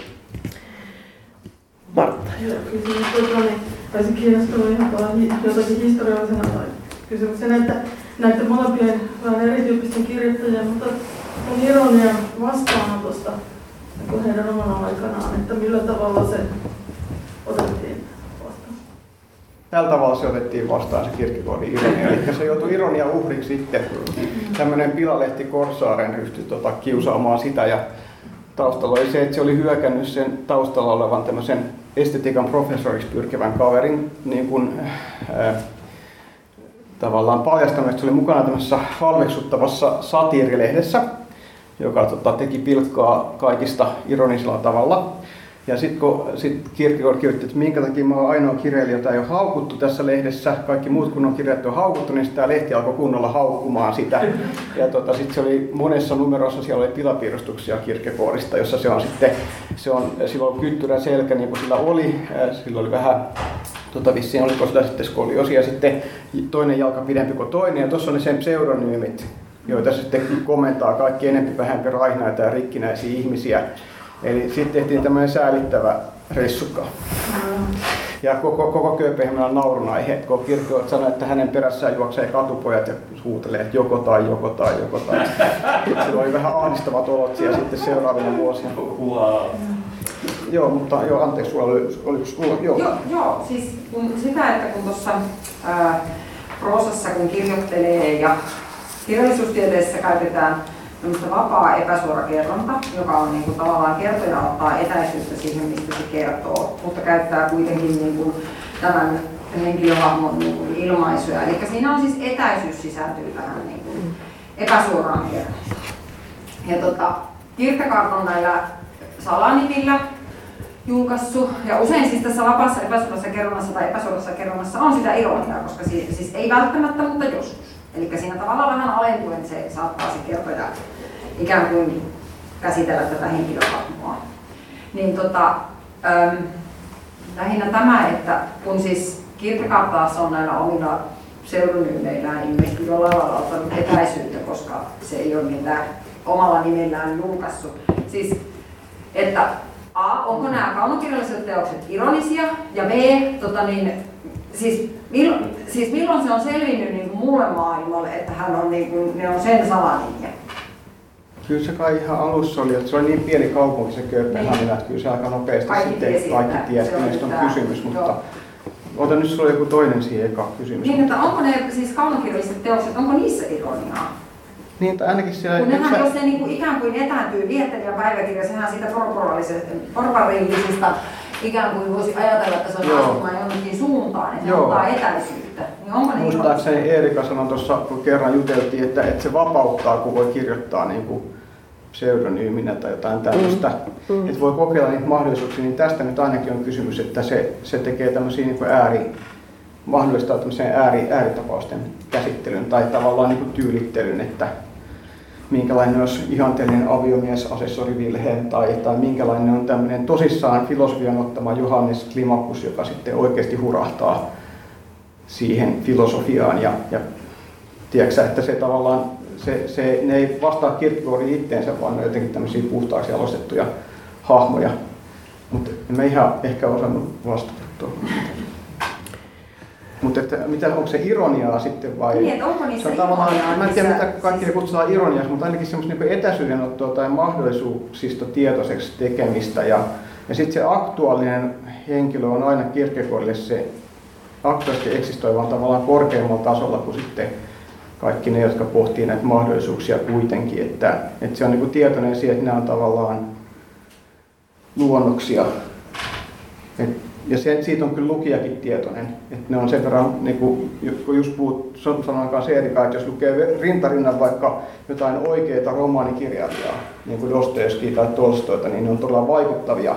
Martta. Joo, kysymys tuota, niin olisi kiinnostunut ihan jotakin historiallisena kysymyksenä, että näiden molempien vähän erityyppisten kirjoittajien, mutta on ironia vastaanotosta niin heidän omana aikanaan, että millä tavalla se otettiin. Tällä tavalla se otettiin vastaan se kirkkokoodin ironia. Eli se joutui ironia uhriksi sitten. Tämmöinen pilalehti Korsaaren ryhtyi tota, kiusaamaan sitä ja taustalla oli se, että se oli hyökännyt sen taustalla olevan tämmöisen estetiikan professoriksi pyrkivän kaverin niin kuin, ää, tavallaan paljastanut, se oli mukana tämmöisessä halveksuttavassa satiirilehdessä, joka tota, teki pilkkaa kaikista ironisella tavalla. Ja sitten kun sit Kierkegaard kirjoitti, että minkä takia mä oon ainoa kirjailija, jota ei ole haukuttu tässä lehdessä, kaikki muut kunnon kirjat on haukuttu, niin tämä lehti alkoi kunnolla haukkumaan sitä. Ja tota, sitten se oli monessa numerossa, siellä oli pilapiirustuksia Kierkegaardista, jossa se on sitten, se on, silloin kyttyrä selkä niin kuin sillä oli, sillä oli vähän tota, vissiin oliko sillä sitten skoliosi ja sitten toinen jalka pidempi kuin toinen ja tuossa on ne sen pseudonyymit, joita sitten komentaa kaikki enempi vähempi raihnaita ja rikkinäisiä ihmisiä. Eli sitten tehtiin tämmöinen säälittävä ressukka. Ja koko, koko Kööpenhaminan on naurun aihe, kun Kirkko sanoi, että hänen perässään juoksee katupojat ja huutelee, että joko tai, joko tai, joko tai. Sillä oli vähän ahdistavat olot siellä sitten seuraavina vuosina. Wow. Joo, mutta joo, anteeksi, sulla oli, oli sulla, joo. joo. Joo, siis kun sitä, että kun tuossa proosassa kun kirjoittelee ja kirjallisuustieteessä käytetään tämmöistä vapaa epäsuora kerronta, joka on niin kuin, tavallaan kertoja ottaa etäisyyttä siihen, mistä se kertoo, mutta käyttää kuitenkin niin kuin, tämän henkilöhahmon niin kuin, ilmaisuja. Eli siinä on siis etäisyys sisältyy tähän niin kuin, epäsuoraan kerrontaan. Ja tota, Kierkegaard on näillä salanimillä julkaissut, ja usein siis tässä vapaassa epäsuorassa kerronnassa tai epäsuorassa kerronnassa on sitä ironiaa, koska siis, siis ei välttämättä, mutta joskus. Eli siinä tavallaan vähän alentuen se saattaa se kertoja ikään kuin käsitellä tätä henkilöhahmoa. Niin tota, ähm, lähinnä tämä, että kun siis Kierkegaard taas on näillä omilla pseudonyymeillään ilmeisesti jollain lailla ottanut etäisyyttä, koska se ei ole niitä omalla nimellään julkaissut. Siis, että A, onko nämä kaunokirjalliset teokset ironisia, ja B, tota niin, siis, milloin, siis milloin se on selvinnyt niin kuin muulle maailmalle, että hän on, niin kuin, ne on sen salanimiä? Kyllä se kai ihan alussa oli, että se oli niin pieni kaupunki se Kööpenhamina, niin. että kyllä se aika nopeasti kaikki sitten tiesi, kaikki tiesi, mistä on kysymys, mutta ota nyt sulla joku toinen siihen eka kysymys. Niin, että onko ne siis kaunokirjalliset teokset, onko niissä ironiaa? Niin, tai ainakin siellä... Kun nehän, sä- jos ne niin kuin ikään kuin etääntyy viettelijä päiväkirja, sehän siitä porvarillisista ikään kuin voisi ajatella, että se on Joo. asumaan jonnekin suuntaan, että se Joo. ottaa etäisyyttä. Niin onko Muistaakseni Eerika sanoi tuossa, kun kerran juteltiin, että, että se vapauttaa, kun voi kirjoittaa niin kuin pseudonyyminä tai jotain. Mm. Mm. Että voi kokeilla niitä mahdollisuuksia, niin tästä nyt ainakin on kysymys, että se, se tekee tämmöisiä niin kuin ääri, mahdollistaa tämmöisen ääri, ääritapausten käsittelyn tai tavallaan niin kuin tyylittelyn, että minkälainen olisi ihanteellinen aviomies asessori Wilhelm tai, tai minkälainen on tämmöinen tosissaan filosofian ottama Johannes Klimakus, joka sitten oikeasti hurahtaa siihen filosofiaan ja, ja tiedätkö että se tavallaan, se, se, ne ei vastaa Kierkegaardin itteensä, vaan ne on jotenkin tämmöisiä puhtaaksi jalostettuja hahmoja. Mutta en mä ihan ehkä osannut vastata tuohon. Mutta että mitä, onko se ironiaa sitten vai? Niin, että onko niissä se on tavallaan, ironiaa mä en tiedä mitä kaikki siis- kutsutaan ironiaksi, mutta ainakin semmoista niin etäisyydenottoa tai mahdollisuuksista tietoiseksi tekemistä. Ja, ja sitten se aktuaalinen henkilö on aina Kierkegaardille se aktuaalisesti eksistoivan tavallaan korkeammalla tasolla kuin sitten kaikki ne, jotka pohtii näitä mahdollisuuksia kuitenkin. Että, että se on niin tietoinen siihen, että nämä on tavallaan luonnoksia. Et, ja se, siitä on kyllä lukijakin tietoinen, että ne on sen verran, niin kuin, kun just puhut, san- sanoin kanssa Erika, että jos lukee rintarinnan vaikka jotain oikeita romaanikirjailijaa, niin kuin Dostoevsky tai Tolstoita, niin ne on todella vaikuttavia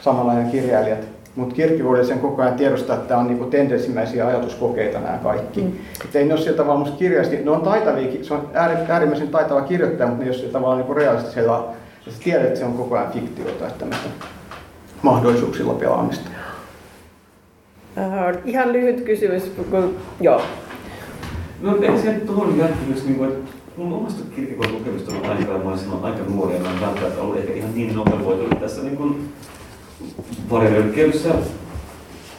samanlainen kirjailijat. Mutta Kierkegaard sen koko ajan tiedostaa, että tämä on niinku tendenssimäisiä ajatuskokeita nämä kaikki. Mm. Että ei ne ole sillä tavalla musta kirjallisesti, ne on taitavia, se on ääri- äärimmäisen taitava kirjoittaja, mutta ne ei ole sillä tavalla niinku realistisella, ja sä tiedät, että se on koko ajan fiktiota, että tämmöistä mahdollisuuksilla pelaamista. Äh, ihan lyhyt kysymys, kun, joo. No ehkä se tuohon jatkumus, niin kuin, että mun omasta kirkkoon lukemista on aikaa, mä silloin aika nuori ja mä en välttämättä ollut ehkä ihan niin novelvoitunut tässä niin kuin pariröykkäilyssä.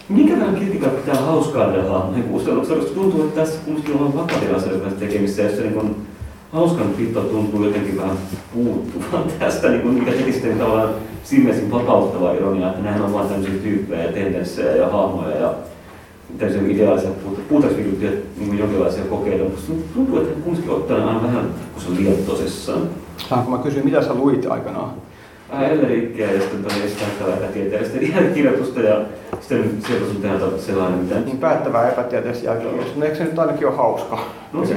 Minkä verran kirkkoa pitää hauskaa hahmoja? Kustannuksella tuntuu, että tässä kumminkin ollaan vakavia asioiden kanssa tekemissä, se niin kuin, hauskan pito tuntuu jotenkin vähän puuttuvan tästä, niin kuin, mikä teki sitten tavallaan simmesin vapauttavaa ironiaa, että nämähän on vain tämmöisiä tyyppejä ja tendenssejä ja hahmoja ja tämmöisiä ideaalisia puhtausviikuttuja niin jonkinlaisia kokeita, mutta tuntuu, että kumminkin ottaa aina vähän kun se liian tosissaan. Saanko mä kysyä, mitä sä luit aikanaan? Ellerikkiä ja sitten toi esittävää epätieteellistä kirjoitusta ja sitten sieltä sun tehdä sellainen, mitä... Niin päättävää epätieteellistä jälkeenluosta. No eikö se nyt ainakin ole hauskaa? No se.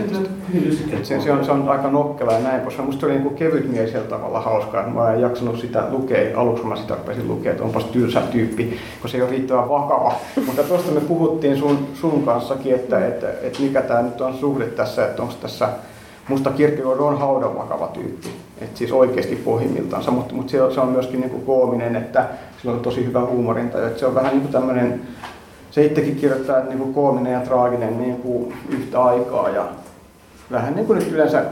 Se, se, on, se on aika nokkela ja näin, koska musta oli niin kevytmielisellä tavalla hauskaa, että mä en jaksanut sitä lukea, aluksi kun mä sitä rupesin lukea, että onpas tylsä tyyppi, kun se ei ole riittävän vakava. Mutta tuosta me puhuttiin sun, sun kanssakin, että, että, että mikä tämä nyt on suhde tässä, että onko tässä, musta Kierkegaard on haudan vakava tyyppi, että siis oikeasti pohjimmiltansa, mutta, mutta se, on, se on myöskin niin kuin koominen, että sillä on tosi hyvä huumorinta, että se on vähän niin kuin tämmöinen, se itsekin kirjoittaa, että niin kuin koominen ja traaginen niin kuin yhtä aikaa ja vähän niin kuin yleensä,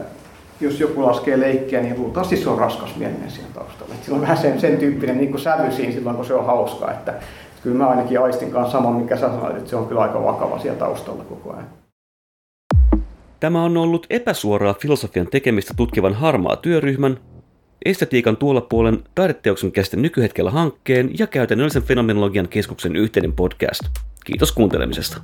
jos joku laskee leikkiä, niin luultavasti se on raskas mielinen siellä taustalla. Että sillä on vähän sen, sen tyyppinen niin kuin sävy siinä silloin, kun se on hauskaa. Että, että kyllä mä ainakin aistin kanssa saman, mikä sä sanoit, että se on kyllä aika vakava siellä taustalla koko ajan. Tämä on ollut epäsuoraa filosofian tekemistä tutkivan harmaa työryhmän, estetiikan tuolla puolen taideteoksen käsite nykyhetkellä hankkeen ja käytännöllisen fenomenologian keskuksen yhteinen podcast. Kiitos kuuntelemisesta.